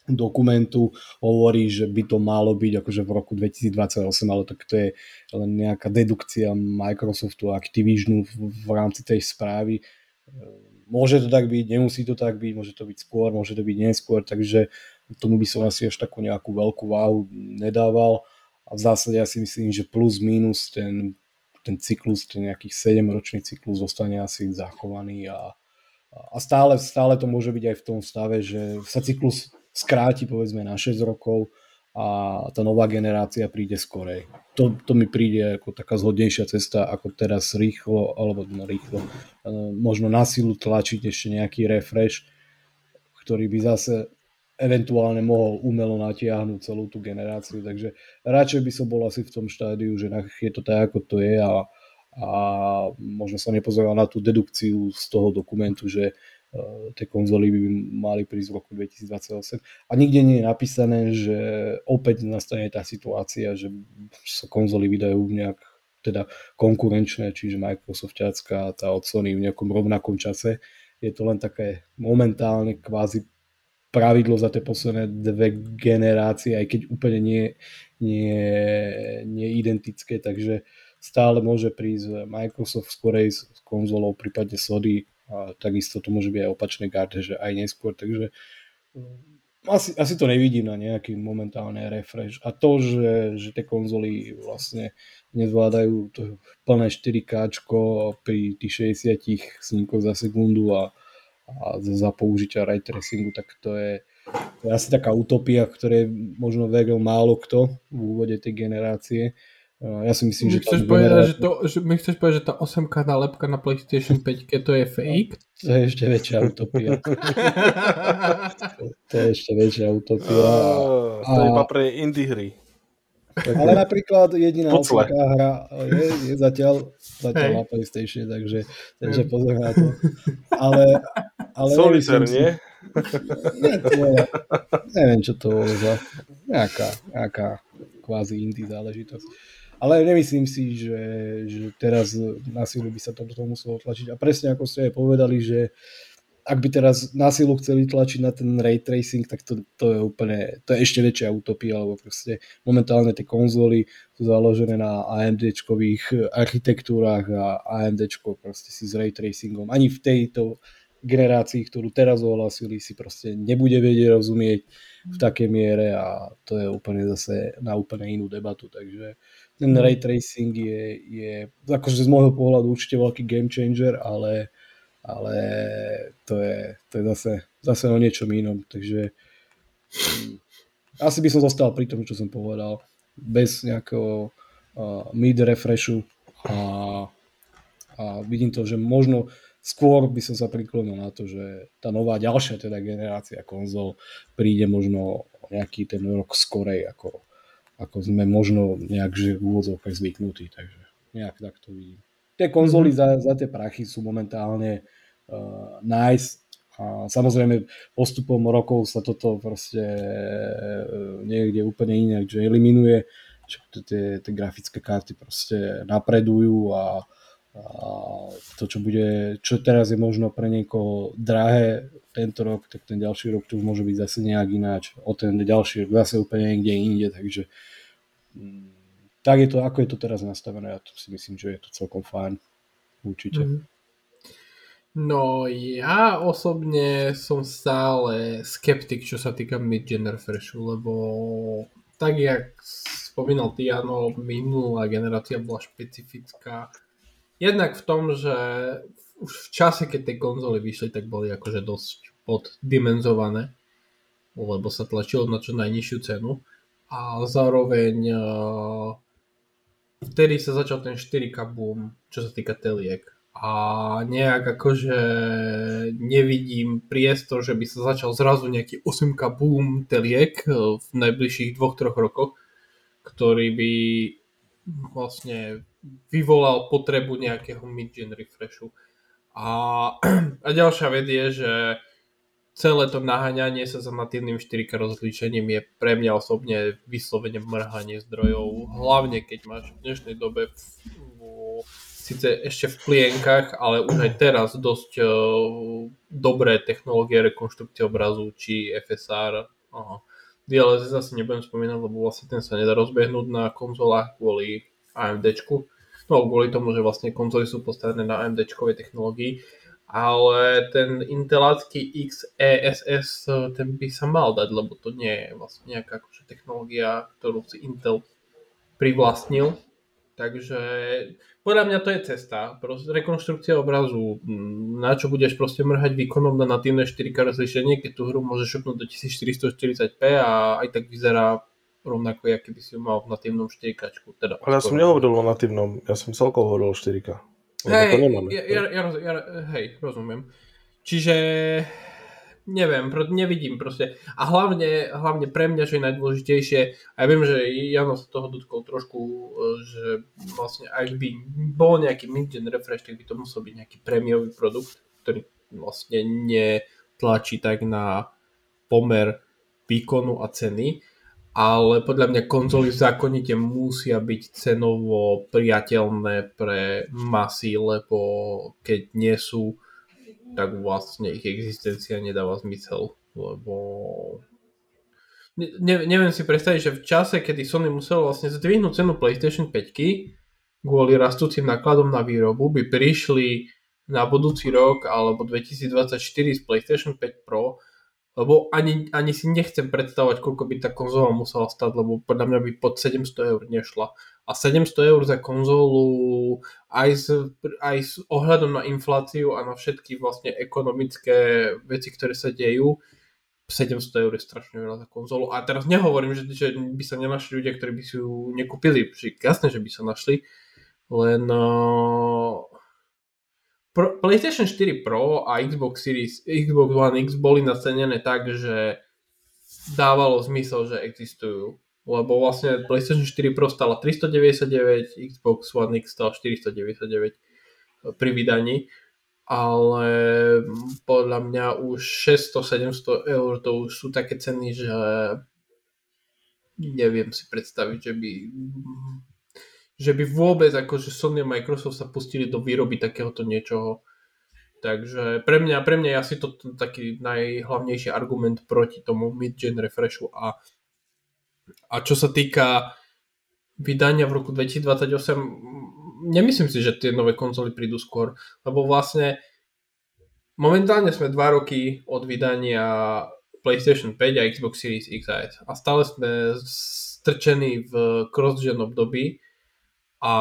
dokumentu hovorí, že by to malo byť akože v roku 2028, ale tak to je len nejaká dedukcia Microsoftu a Activisionu v, v rámci tej správy. Môže to tak byť, nemusí to tak byť, môže to byť skôr, môže to byť neskôr, takže tomu by som asi až takú nejakú veľkú váhu nedával a v zásade ja si myslím, že plus minus ten, ten cyklus, ten nejakých 7 ročný cyklus zostane asi zachovaný a, a stále, stále to môže byť aj v tom stave, že sa cyklus skráti povedzme na 6 rokov a tá nová generácia príde skorej. To, to mi príde ako taká zhodnejšia cesta, ako teraz rýchlo, alebo no rýchlo, e, možno na silu tlačiť ešte nejaký refresh, ktorý by zase eventuálne mohol umelo natiahnuť celú tú generáciu, takže radšej by som bol asi v tom štádiu, že je to tak, ako to je a, a možno sa nepozeral na tú dedukciu z toho dokumentu, že uh, tie konzoly by mali prísť v roku 2028 a nikde nie je napísané, že opäť nastane tá situácia, že sa konzoly vydajú nejak teda konkurenčné, čiže Microsoftiacká tá od Sony v nejakom rovnakom čase. Je to len také momentálne kvázi pravidlo za tie posledné dve generácie, aj keď úplne nie, nie, nie identické, takže stále môže prísť Microsoft skorej s konzolou, prípadne Sony a takisto to môže byť aj opačné garde, že aj neskôr, takže mm, asi, asi to nevidím na nejaký momentálny refresh. A to, že, že tie konzoly vlastne nezvládajú to plné 4K pri tých 60 snímkoch za sekundu a a za použitia ray tracingu, tak to je, to je asi taká utopia, ktoré možno veril málo kto v úvode tej generácie. Ja si myslím, my že... Chceš povedať, že, to, že my chceš povedať, že tá 8K nálepka na PlayStation 5 to je fake? To je ešte väčšia utopia. [laughs] to je ešte väčšia utopia. A, to je iba pre indie hry. Ale napríklad jediná 8K hra je, je zatiaľ, zatiaľ na PlayStation, takže, takže pozor na to. Ale, ale Solitaire, nie? nie to je, neviem, čo to bolo za nejaká, nejaká kvázi indie záležitosť. Ale nemyslím si, že, že teraz na silu by sa to muselo tlačiť. A presne ako ste aj povedali, že ak by teraz na silu chceli tlačiť na ten ray tracing, tak to, to je úplne, to je ešte väčšia utopia, lebo proste momentálne tie konzoly sú založené na AMD-čkových architektúrach a AMD proste si s ray tracingom. Ani v tejto generácii, ktorú teraz ohlasili, si proste nebude vedieť rozumieť v takej miere a to je úplne zase na úplne inú debatu, takže ten mhm. ray tracing je, je akože z môjho pohľadu určite veľký game changer, ale ale to je, to je zase, zase o niečom inom, takže um, asi by som zostal pri tom, čo som povedal, bez nejakého uh, mid refreshu a, a vidím to, že možno skôr by som sa priklonil na to, že tá nová ďalšia teda generácia konzol príde možno nejaký ten rok skorej, ako, ako sme možno nejak že v úvodzovkách zvyknutí, takže nejak tak to vidím. Tie konzoly mm-hmm. za, za tie prachy sú momentálne uh, nice. A samozrejme postupom rokov sa toto proste uh, niekde úplne inak, že eliminuje, že tie, tie grafické karty proste napredujú a, a to, čo bude, čo teraz je možno pre niekoho drahé tento rok, tak ten ďalší rok to už môže byť zase nejak ináč. O ten ďalší rok zase úplne niekde inde, takže mm, tak je to, ako je to teraz nastavené, ja to si myslím, že je to celkom fajn. určite. Mm-hmm. No ja osobne som stále skeptik, čo sa týka mid-gen refreshu, lebo tak jak spomínal ty, áno, minulá generácia bola špecifická. Jednak v tom, že už v čase, keď tie konzoly vyšli, tak boli akože dosť poddimenzované, lebo sa tlačilo na čo najnižšiu cenu. A zároveň uh, vtedy sa začal ten 4K boom, čo sa týka teliek a nejak akože nevidím priestor, že by sa začal zrazu nejaký 8K boom teliek e, v najbližších dvoch, troch rokoch, ktorý by vlastne vyvolal potrebu nejakého mid-gen refreshu. A, [clears throat] a ďalšia vec je, že celé to naháňanie sa za natívnym 4K rozlíšením je pre mňa osobne vyslovene mrhanie zdrojov, hlavne keď máš v dnešnej dobe v, v síce ešte v plienkach, ale už aj teraz dosť uh, dobré technológie rekonštrukcie obrazu, či FSR. Aha. DLSS asi nebudem spomínať, lebo vlastne ten sa nedá rozbehnúť na konzolách kvôli AMD. No kvôli tomu, že vlastne konzoly sú postavené na AMD technológii. Ale ten Intelácky XESS, ten by sa mal dať, lebo to nie je vlastne nejaká akože technológia, ktorú si Intel privlastnil. Takže podľa mňa to je cesta. Proste rekonštrukcia obrazu. Mm, na čo budeš proste mrhať výkonom na natívne 4K rozlišenie, keď tú hru môžeš šupnúť do 1440p a aj tak vyzerá rovnako, aký by si ju mal v natívnom 4K. Teda, Ale ja som nehovoril o natívnom, ja som celkovo hovoril o 4K. Hej, ja, ja, ja, ja, hej, rozumiem. Čiže neviem, nevidím proste. A hlavne, hlavne pre mňa, čo je najdôležitejšie, a ja viem, že Jano sa toho dotkol trošku, e, že vlastne ak by bol nejaký mid-gen refresh, tak by to musel byť nejaký prémiový produkt, ktorý vlastne netlačí tak na pomer výkonu a ceny, ale podľa mňa konzoly zákonite musia byť cenovo priateľné pre masy, lebo keď nie sú tak vlastne ich existencia nedáva zmysel, lebo ne, neviem si predstaviť, že v čase, kedy Sony musel vlastne zdvihnúť cenu PlayStation 5 kvôli rastúcim nákladom na výrobu, by prišli na budúci rok alebo 2024 s PlayStation 5 Pro lebo ani, ani si nechcem predstavovať, koľko by tá konzola musela stať, lebo podľa mňa by pod 700 eur nešla. A 700 eur za konzolu aj s, aj s ohľadom na infláciu a na všetky vlastne ekonomické veci, ktoré sa dejú, 700 eur je strašne veľa za konzolu. A teraz nehovorím, že, že by sa nenašli ľudia, ktorí by si ju nekúpili. Jasné, že by sa našli. Len uh, Pro, PlayStation 4 Pro a Xbox Series, Xbox One X boli nacenené tak, že dávalo zmysel, že existujú. Lebo vlastne PlayStation 4 Pro stala 399, Xbox One X stala 499 pri vydaní. Ale podľa mňa už 600-700 eur to už sú také ceny, že neviem si predstaviť, že by že by vôbec akože Sony a Microsoft sa pustili do výroby takéhoto niečoho. Takže pre mňa, pre mňa je asi to taký najhlavnejší argument proti tomu mid-gen refreshu. A, a čo sa týka vydania v roku 2028, nemyslím si, že tie nové konzoly prídu skôr, lebo vlastne momentálne sme 2 roky od vydania PlayStation 5 a Xbox Series X a stále sme strčení v cross-gen období, a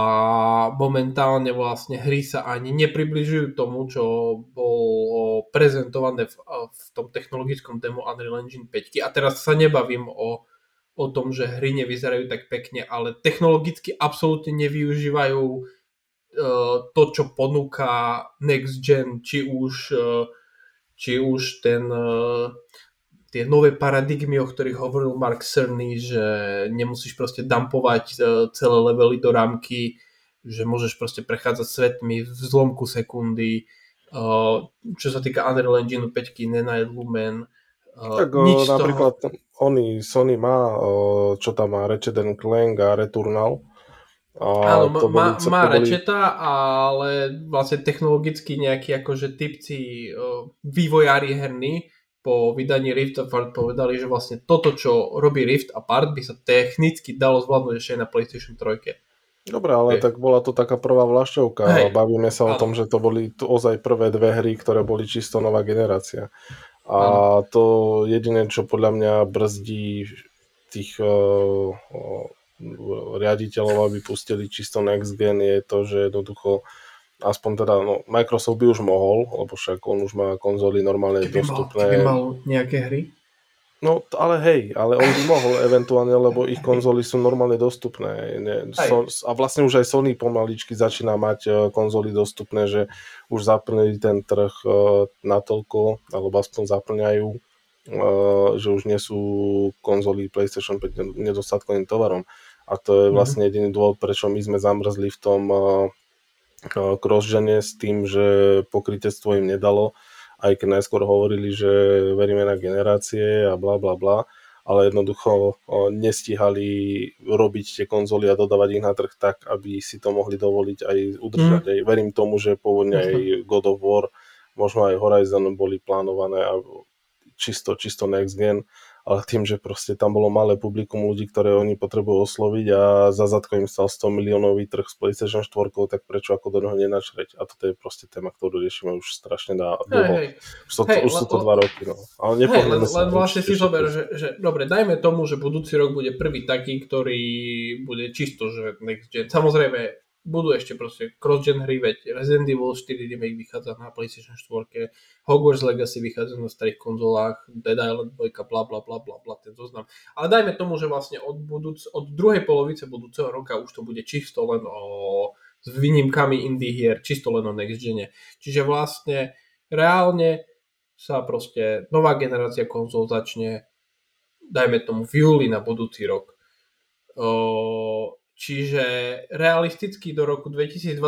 momentálne vlastne hry sa ani nepribližujú tomu, čo bolo prezentované v, v tom technologickom demo Unreal Engine 5. A teraz sa nebavím o, o tom, že hry nevyzerajú tak pekne, ale technologicky absolútne nevyužívajú uh, to, čo ponúka Next Gen, či už, uh, či už ten uh, tie nové paradigmy, o ktorých hovoril Mark Cerny, že nemusíš proste dumpovať e, celé levely do rámky, že môžeš proste prechádzať svetmi v zlomku sekundy, e, čo sa týka Unreal Engine 5, Nenai Lumen, e, tak nič napríklad toho... oni, Sony má, čo tam má, Ratchet Clank a Returnal. A Áno, to má, boli, má boli... Ratcheta, ale vlastne technologicky nejakí akože typci vývojári herní po vydaní Rift Apart povedali, že vlastne toto, čo robí Rift Apart, by sa technicky dalo zvládnuť ešte na PlayStation 3. Dobre, ale tak bola to taká prvá vlašťovka. Hej. Bavíme sa o tom, že to boli ozaj prvé dve hry, ktoré boli čisto nová generácia. A ano. to jediné, čo podľa mňa brzdí tých uh, uh, riaditeľov, aby pustili čisto next gen, je to, že jednoducho aspoň teda, no, Microsoft by už mohol, lebo však on už má konzoly normálne keby dostupné. Mal, keby mal nejaké hry? No, ale hej, ale on by mohol eventuálne, lebo ich konzoly sú normálne dostupné. Ne, so, a vlastne už aj Sony pomaličky začína mať uh, konzoly dostupné, že už zaplnili ten trh uh, natoľko, alebo aspoň zaplňajú, uh, že už nie sú konzoly PlayStation 5 nedostatkovým tovarom. A to je mhm. vlastne jediný dôvod, prečo my sme zamrzli v tom uh, crossgene s tým, že pokrytectvo im nedalo aj keď najskôr hovorili, že veríme na generácie a bla bla bla, ale jednoducho nestihali robiť tie konzoly a dodávať ich na trh tak, aby si to mohli dovoliť aj udržať. Mm. Verím tomu, že pôvodne aj God of War, možno aj Horizon boli plánované a čisto, čisto next gen ale tým, že proste tam bolo malé publikum ľudí, ktoré oni potrebujú osloviť a za zadko im stal 100 miliónový trh s PlayStation 4, tak prečo ako do neho nenačreť? A toto je proste téma, ktorú riešime už strašne dá, dlho. Hey. Už, to, hey, už sú to dva roky. No. Ale hey, len, len vlastne si zober, že, že dobre, dajme tomu, že budúci rok bude prvý taký, ktorý bude čisto, že next gen. Samozrejme, budú ešte proste cross-gen hry, veď Resident Evil 4 remake vychádza na PlayStation 4, Hogwarts Legacy vychádza na starých konzolách, Dead Island 2, bla bla bla bla bla, ten zoznam. Ale dajme tomu, že vlastne od, budúc, od druhej polovice budúceho roka už to bude čisto len o s výnimkami indie hier, čisto len o next gene. Čiže vlastne reálne sa proste nová generácia konzol začne dajme tomu v júli na budúci rok. O, Čiže realisticky do roku 2028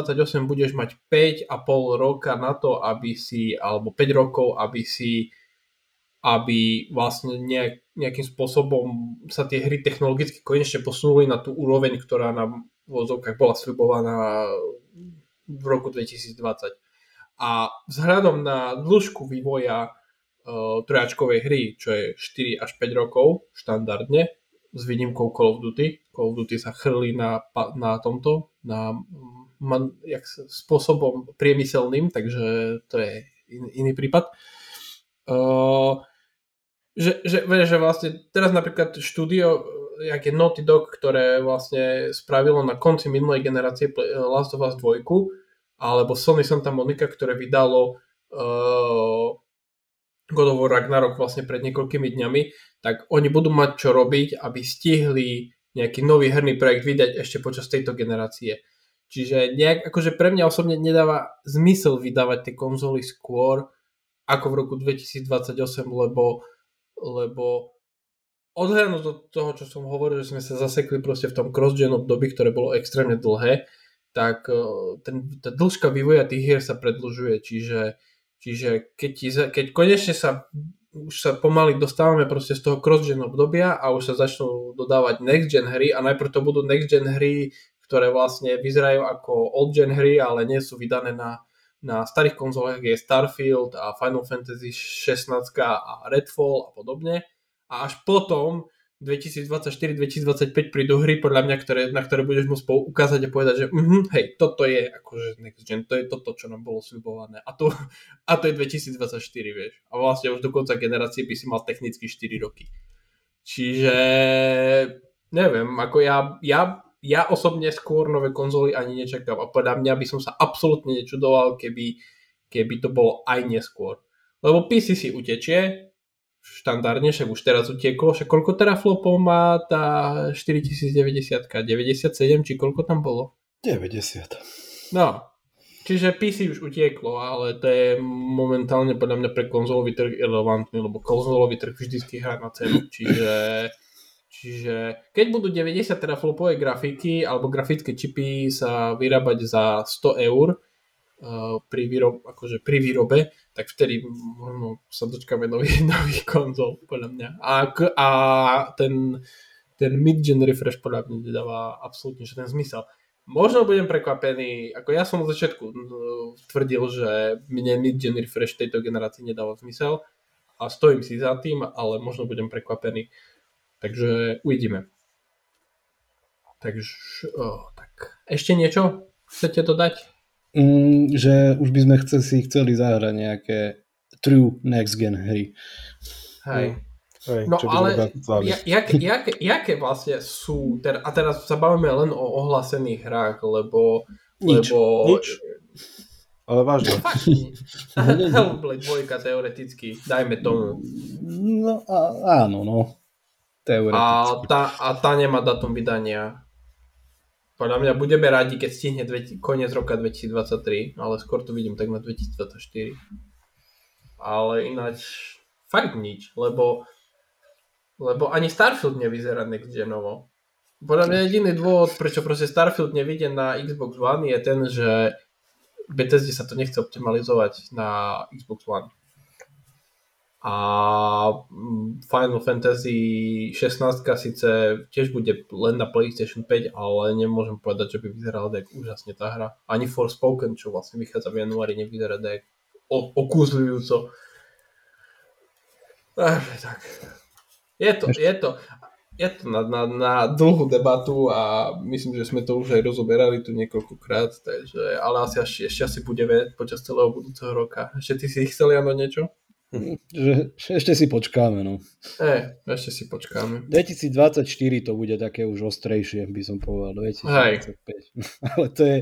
budeš mať 5,5 roka na to, aby si, alebo 5 rokov, aby si aby vlastne nejak, nejakým spôsobom sa tie hry technologicky konečne posunuli na tú úroveň, ktorá nám v vozovkách bola slibovaná v roku 2020. A vzhľadom na dĺžku vývoja uh, trojačkovej hry, čo je 4 až 5 rokov štandardne, s výnimkou Call of Duty. Call of Duty sa chrlí na, na tomto, na man, jak, spôsobom priemyselným, takže to je in, iný prípad. Uh, že, že, že vlastne teraz napríklad štúdio, jak je Naughty Dog, ktoré vlastne spravilo na konci minulej generácie Last of Us 2, alebo Sony Santa Monica, ktoré vydalo uh, God of War Ragnarok vlastne pred niekoľkými dňami, tak oni budú mať čo robiť, aby stihli nejaký nový herný projekt vydať ešte počas tejto generácie. Čiže nejak, akože pre mňa osobne nedáva zmysel vydávať tie konzoly skôr ako v roku 2028, lebo, lebo odhľadnúť do toho, čo som hovoril, že sme sa zasekli proste v tom cross-gen období, ktoré bolo extrémne dlhé, tak eh, ten, tá dĺžka vývoja tých hier sa predlžuje, čiže Čiže keď, ti, keď konečne sa už sa pomaly dostávame proste z toho cross-gen obdobia a už sa začnú dodávať next-gen hry a najprv to budú next-gen hry, ktoré vlastne vyzerajú ako old-gen hry, ale nie sú vydané na, na starých konzolách, je Starfield a Final Fantasy 16 a Redfall a podobne. A až potom 2024-2025 prídu hry podľa mňa, ktoré, na ktoré budeš môcť ukázať a povedať, že uh, hej, toto je akože next gen, to je toto, čo nám bolo sľubované. A to, [laughs] a to je 2024, vieš. A vlastne už do konca generácie by si mal technicky 4 roky. Čiže neviem, ako ja, ja, ja osobne skôr nové konzoly ani nečakám a podľa mňa by som sa absolútne nečudoval, keby, keby to bolo aj neskôr. Lebo PC si utečie, štandardne, však už teraz utieklo, však koľko teraflopov má tá 4090, 97 či koľko tam bolo? 90. No, čiže PC už utieklo, ale to je momentálne podľa mňa pre konzolový trh relevantný, lebo konzolový trh vždycky hrá na cenu, čiže Čiže keď budú 90 teraflopové grafiky alebo grafické čipy sa vyrábať za 100 eur, uh, pri, výrob, akože pri výrobe, tak vtedy možno sa dočkáme nový, [laughs] nový konzol, podľa mňa. A, a ten, ten mid-gen refresh podľa mňa nedáva absolútne žiaden zmysel. Možno budem prekvapený, ako ja som od začiatku tvrdil, že mne mid-gen refresh tejto generácii nedáva zmysel a stojím si za tým, ale možno budem prekvapený. Takže uvidíme. Takže, oh, tak ešte niečo chcete dodať? Mm, že už by sme chceli, si chceli zahrať nejaké true next gen hry. Hej. Hej, no ale jak, jak, jaké vlastne sú, ter, a teraz sa bavíme len o ohlasených hrách, lebo... Nič, lebo, nič. Ale vážne. [laughs] [laughs] Hellblade 2 teoreticky, dajme tomu. No a, áno, no. Teoreticky. A tá, a tá nemá datum vydania. Podľa mňa budeme radi, keď stihne dve, koniec roka 2023, ale skôr to vidím tak na 2024. Ale ináč fakt nič, lebo, lebo ani Starfield nevyzerá next genovo. Podľa mňa jediný dôvod, prečo proste Starfield nevidie na Xbox One je ten, že Bethesda sa to nechce optimalizovať na Xbox One a mm, Final Fantasy 16 síce tiež bude len na PlayStation 5, ale nemôžem povedať, že by vyzerala tak úžasne tá hra. Ani Forspoken, čo vlastne vychádza v januári, nevyzerá tak okúzľujúco. Takže tak. Je to, je to, je to na, na, na dlhú debatu a myslím, že sme to už aj rozoberali tu niekoľkokrát, takže, ale asi ešte, asi budeme počas celého budúceho roka. Ešte ty si chceli ano niečo? Že ešte si počkáme, no. E, ešte si počkáme. 2024 to bude také už ostrejšie, by som povedal. 2025. Hej. [laughs] Ale to je,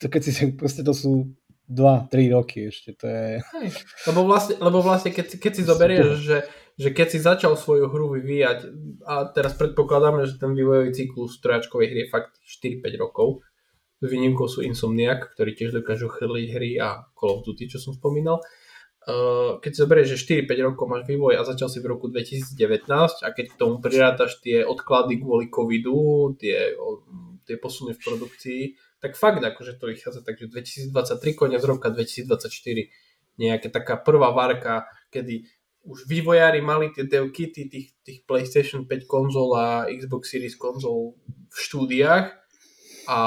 to keď si proste to sú 2-3 roky ešte, to je... Hej. Lebo vlastne, lebo vlastne keď, keď si zoberieš, že, že keď si začal svoju hru vyvíjať a teraz predpokladáme, že ten vývojový cyklus trojačkovej hry je fakt 4-5 rokov, s výnimkou sú Insomniac, ktorí tiež dokážu chrliť hry a Call of Duty, čo som spomínal, keď si zoberieš, že 4-5 rokov máš vývoj a začal si v roku 2019 a keď k tomu prirátaš tie odklady kvôli covidu, tie, tie posuny v produkcii, tak fakt akože to vychádza takže 2023, koniec roka 2024 nejaká taká prvá varka, kedy už vývojári mali tie dev kity tých, tých PlayStation 5 konzol a Xbox Series konzol v štúdiách a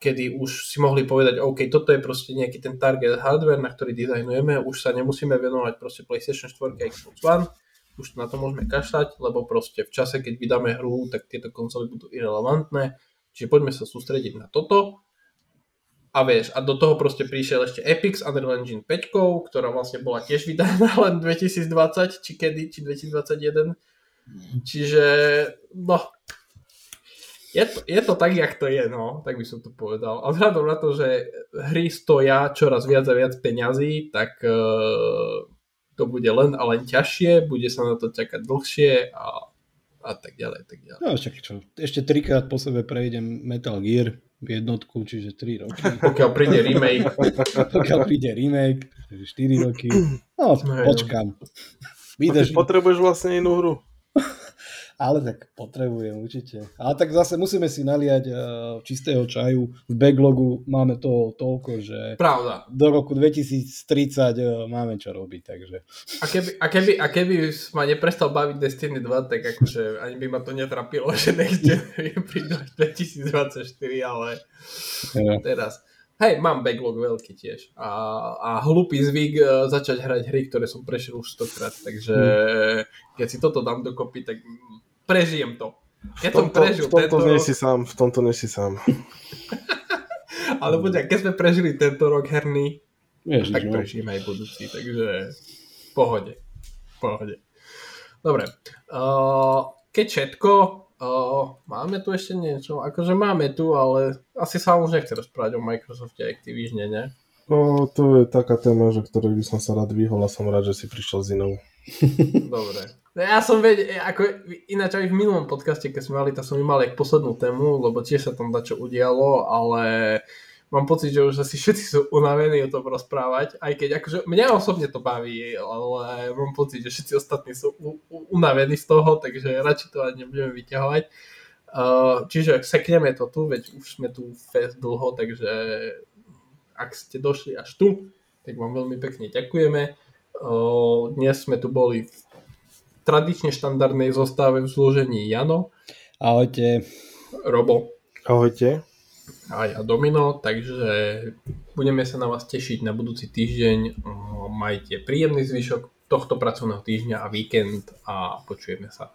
kedy už si mohli povedať, OK, toto je proste nejaký ten target hardware, na ktorý dizajnujeme, už sa nemusíme venovať proste PlayStation 4 a Xbox One, už na to môžeme kašľať, lebo proste v čase, keď vydáme hru, tak tieto konzoly budú irrelevantné, čiže poďme sa sústrediť na toto. A vieš, a do toho proste prišiel ešte Epic s Unreal Engine 5, ktorá vlastne bola tiež vydaná [laughs] len 2020, či kedy, či 2021. Čiže, no, je to, je to tak, jak to je, no, tak by som to povedal. A vzhľadom na to, že hry stoja čoraz viac a viac peňazí, tak uh, to bude len a len ťažšie, bude sa na to čakať dlhšie a, a tak ďalej, tak ďalej. No, čak, čo, ešte trikrát po sebe prejdem Metal Gear v jednotku, čiže 3 roky. [laughs] Pokiaľ príde remake. [laughs] Pokiaľ príde remake, čiže 4 roky. No, počkám. Vydržím. Potrebuješ vlastne inú hru. Ale tak potrebujem určite. Ale tak zase musíme si naliať uh, čistého čaju. V backlogu máme to toľko, že Pravda. do roku 2030 uh, e, máme čo robiť. Takže. A keby, a, keby, a keby ma neprestal baviť Destiny 2, tak akože ani by ma to netrapilo, že nechce prídu 2024, ale ja. teraz. Hej, mám backlog veľký tiež. A, a hlupý zvyk uh, začať hrať hry, ktoré som prešiel už stokrát. Takže hmm. keď si toto dám dokopy, tak prežijem to. Keď v tomto, som prežil v tomto tento nie si sám, v tomto nie si sám. [laughs] Ale počkaj, keď sme prežili tento rok herný, Ježiš, tak no. prežijeme aj budúci, takže pohode. Pohode. Dobre. Uh, keď všetko, uh, máme tu ešte niečo? Akože máme tu, ale asi sa už nechce rozprávať o Microsofte Activisione, ne? No, to je taká téma, že ktorej by som sa rád vyhol a som rád, že si prišiel s inou. Dobre. No ja som vedel, ako ináč aj v minulom podcaste, keď sme mali, tak som im mal aj poslednú tému, lebo tiež sa tam dačo udialo, ale mám pocit, že už asi všetci sú unavení o tom rozprávať, aj keď akože mňa osobne to baví, ale mám pocit, že všetci ostatní sú u, u, unavení z toho, takže radšej to ani nebudeme vyťahovať. Uh, čiže sekneme to tu, veď už sme tu fest dlho, takže ak ste došli až tu, tak vám veľmi pekne ďakujeme. Uh, dnes sme tu boli v tradične štandardnej zostave v zložení Jano. Ahojte. Robo. Ahojte. A ja Domino, takže budeme sa na vás tešiť na budúci týždeň. Majte príjemný zvyšok tohto pracovného týždňa a víkend a počujeme sa.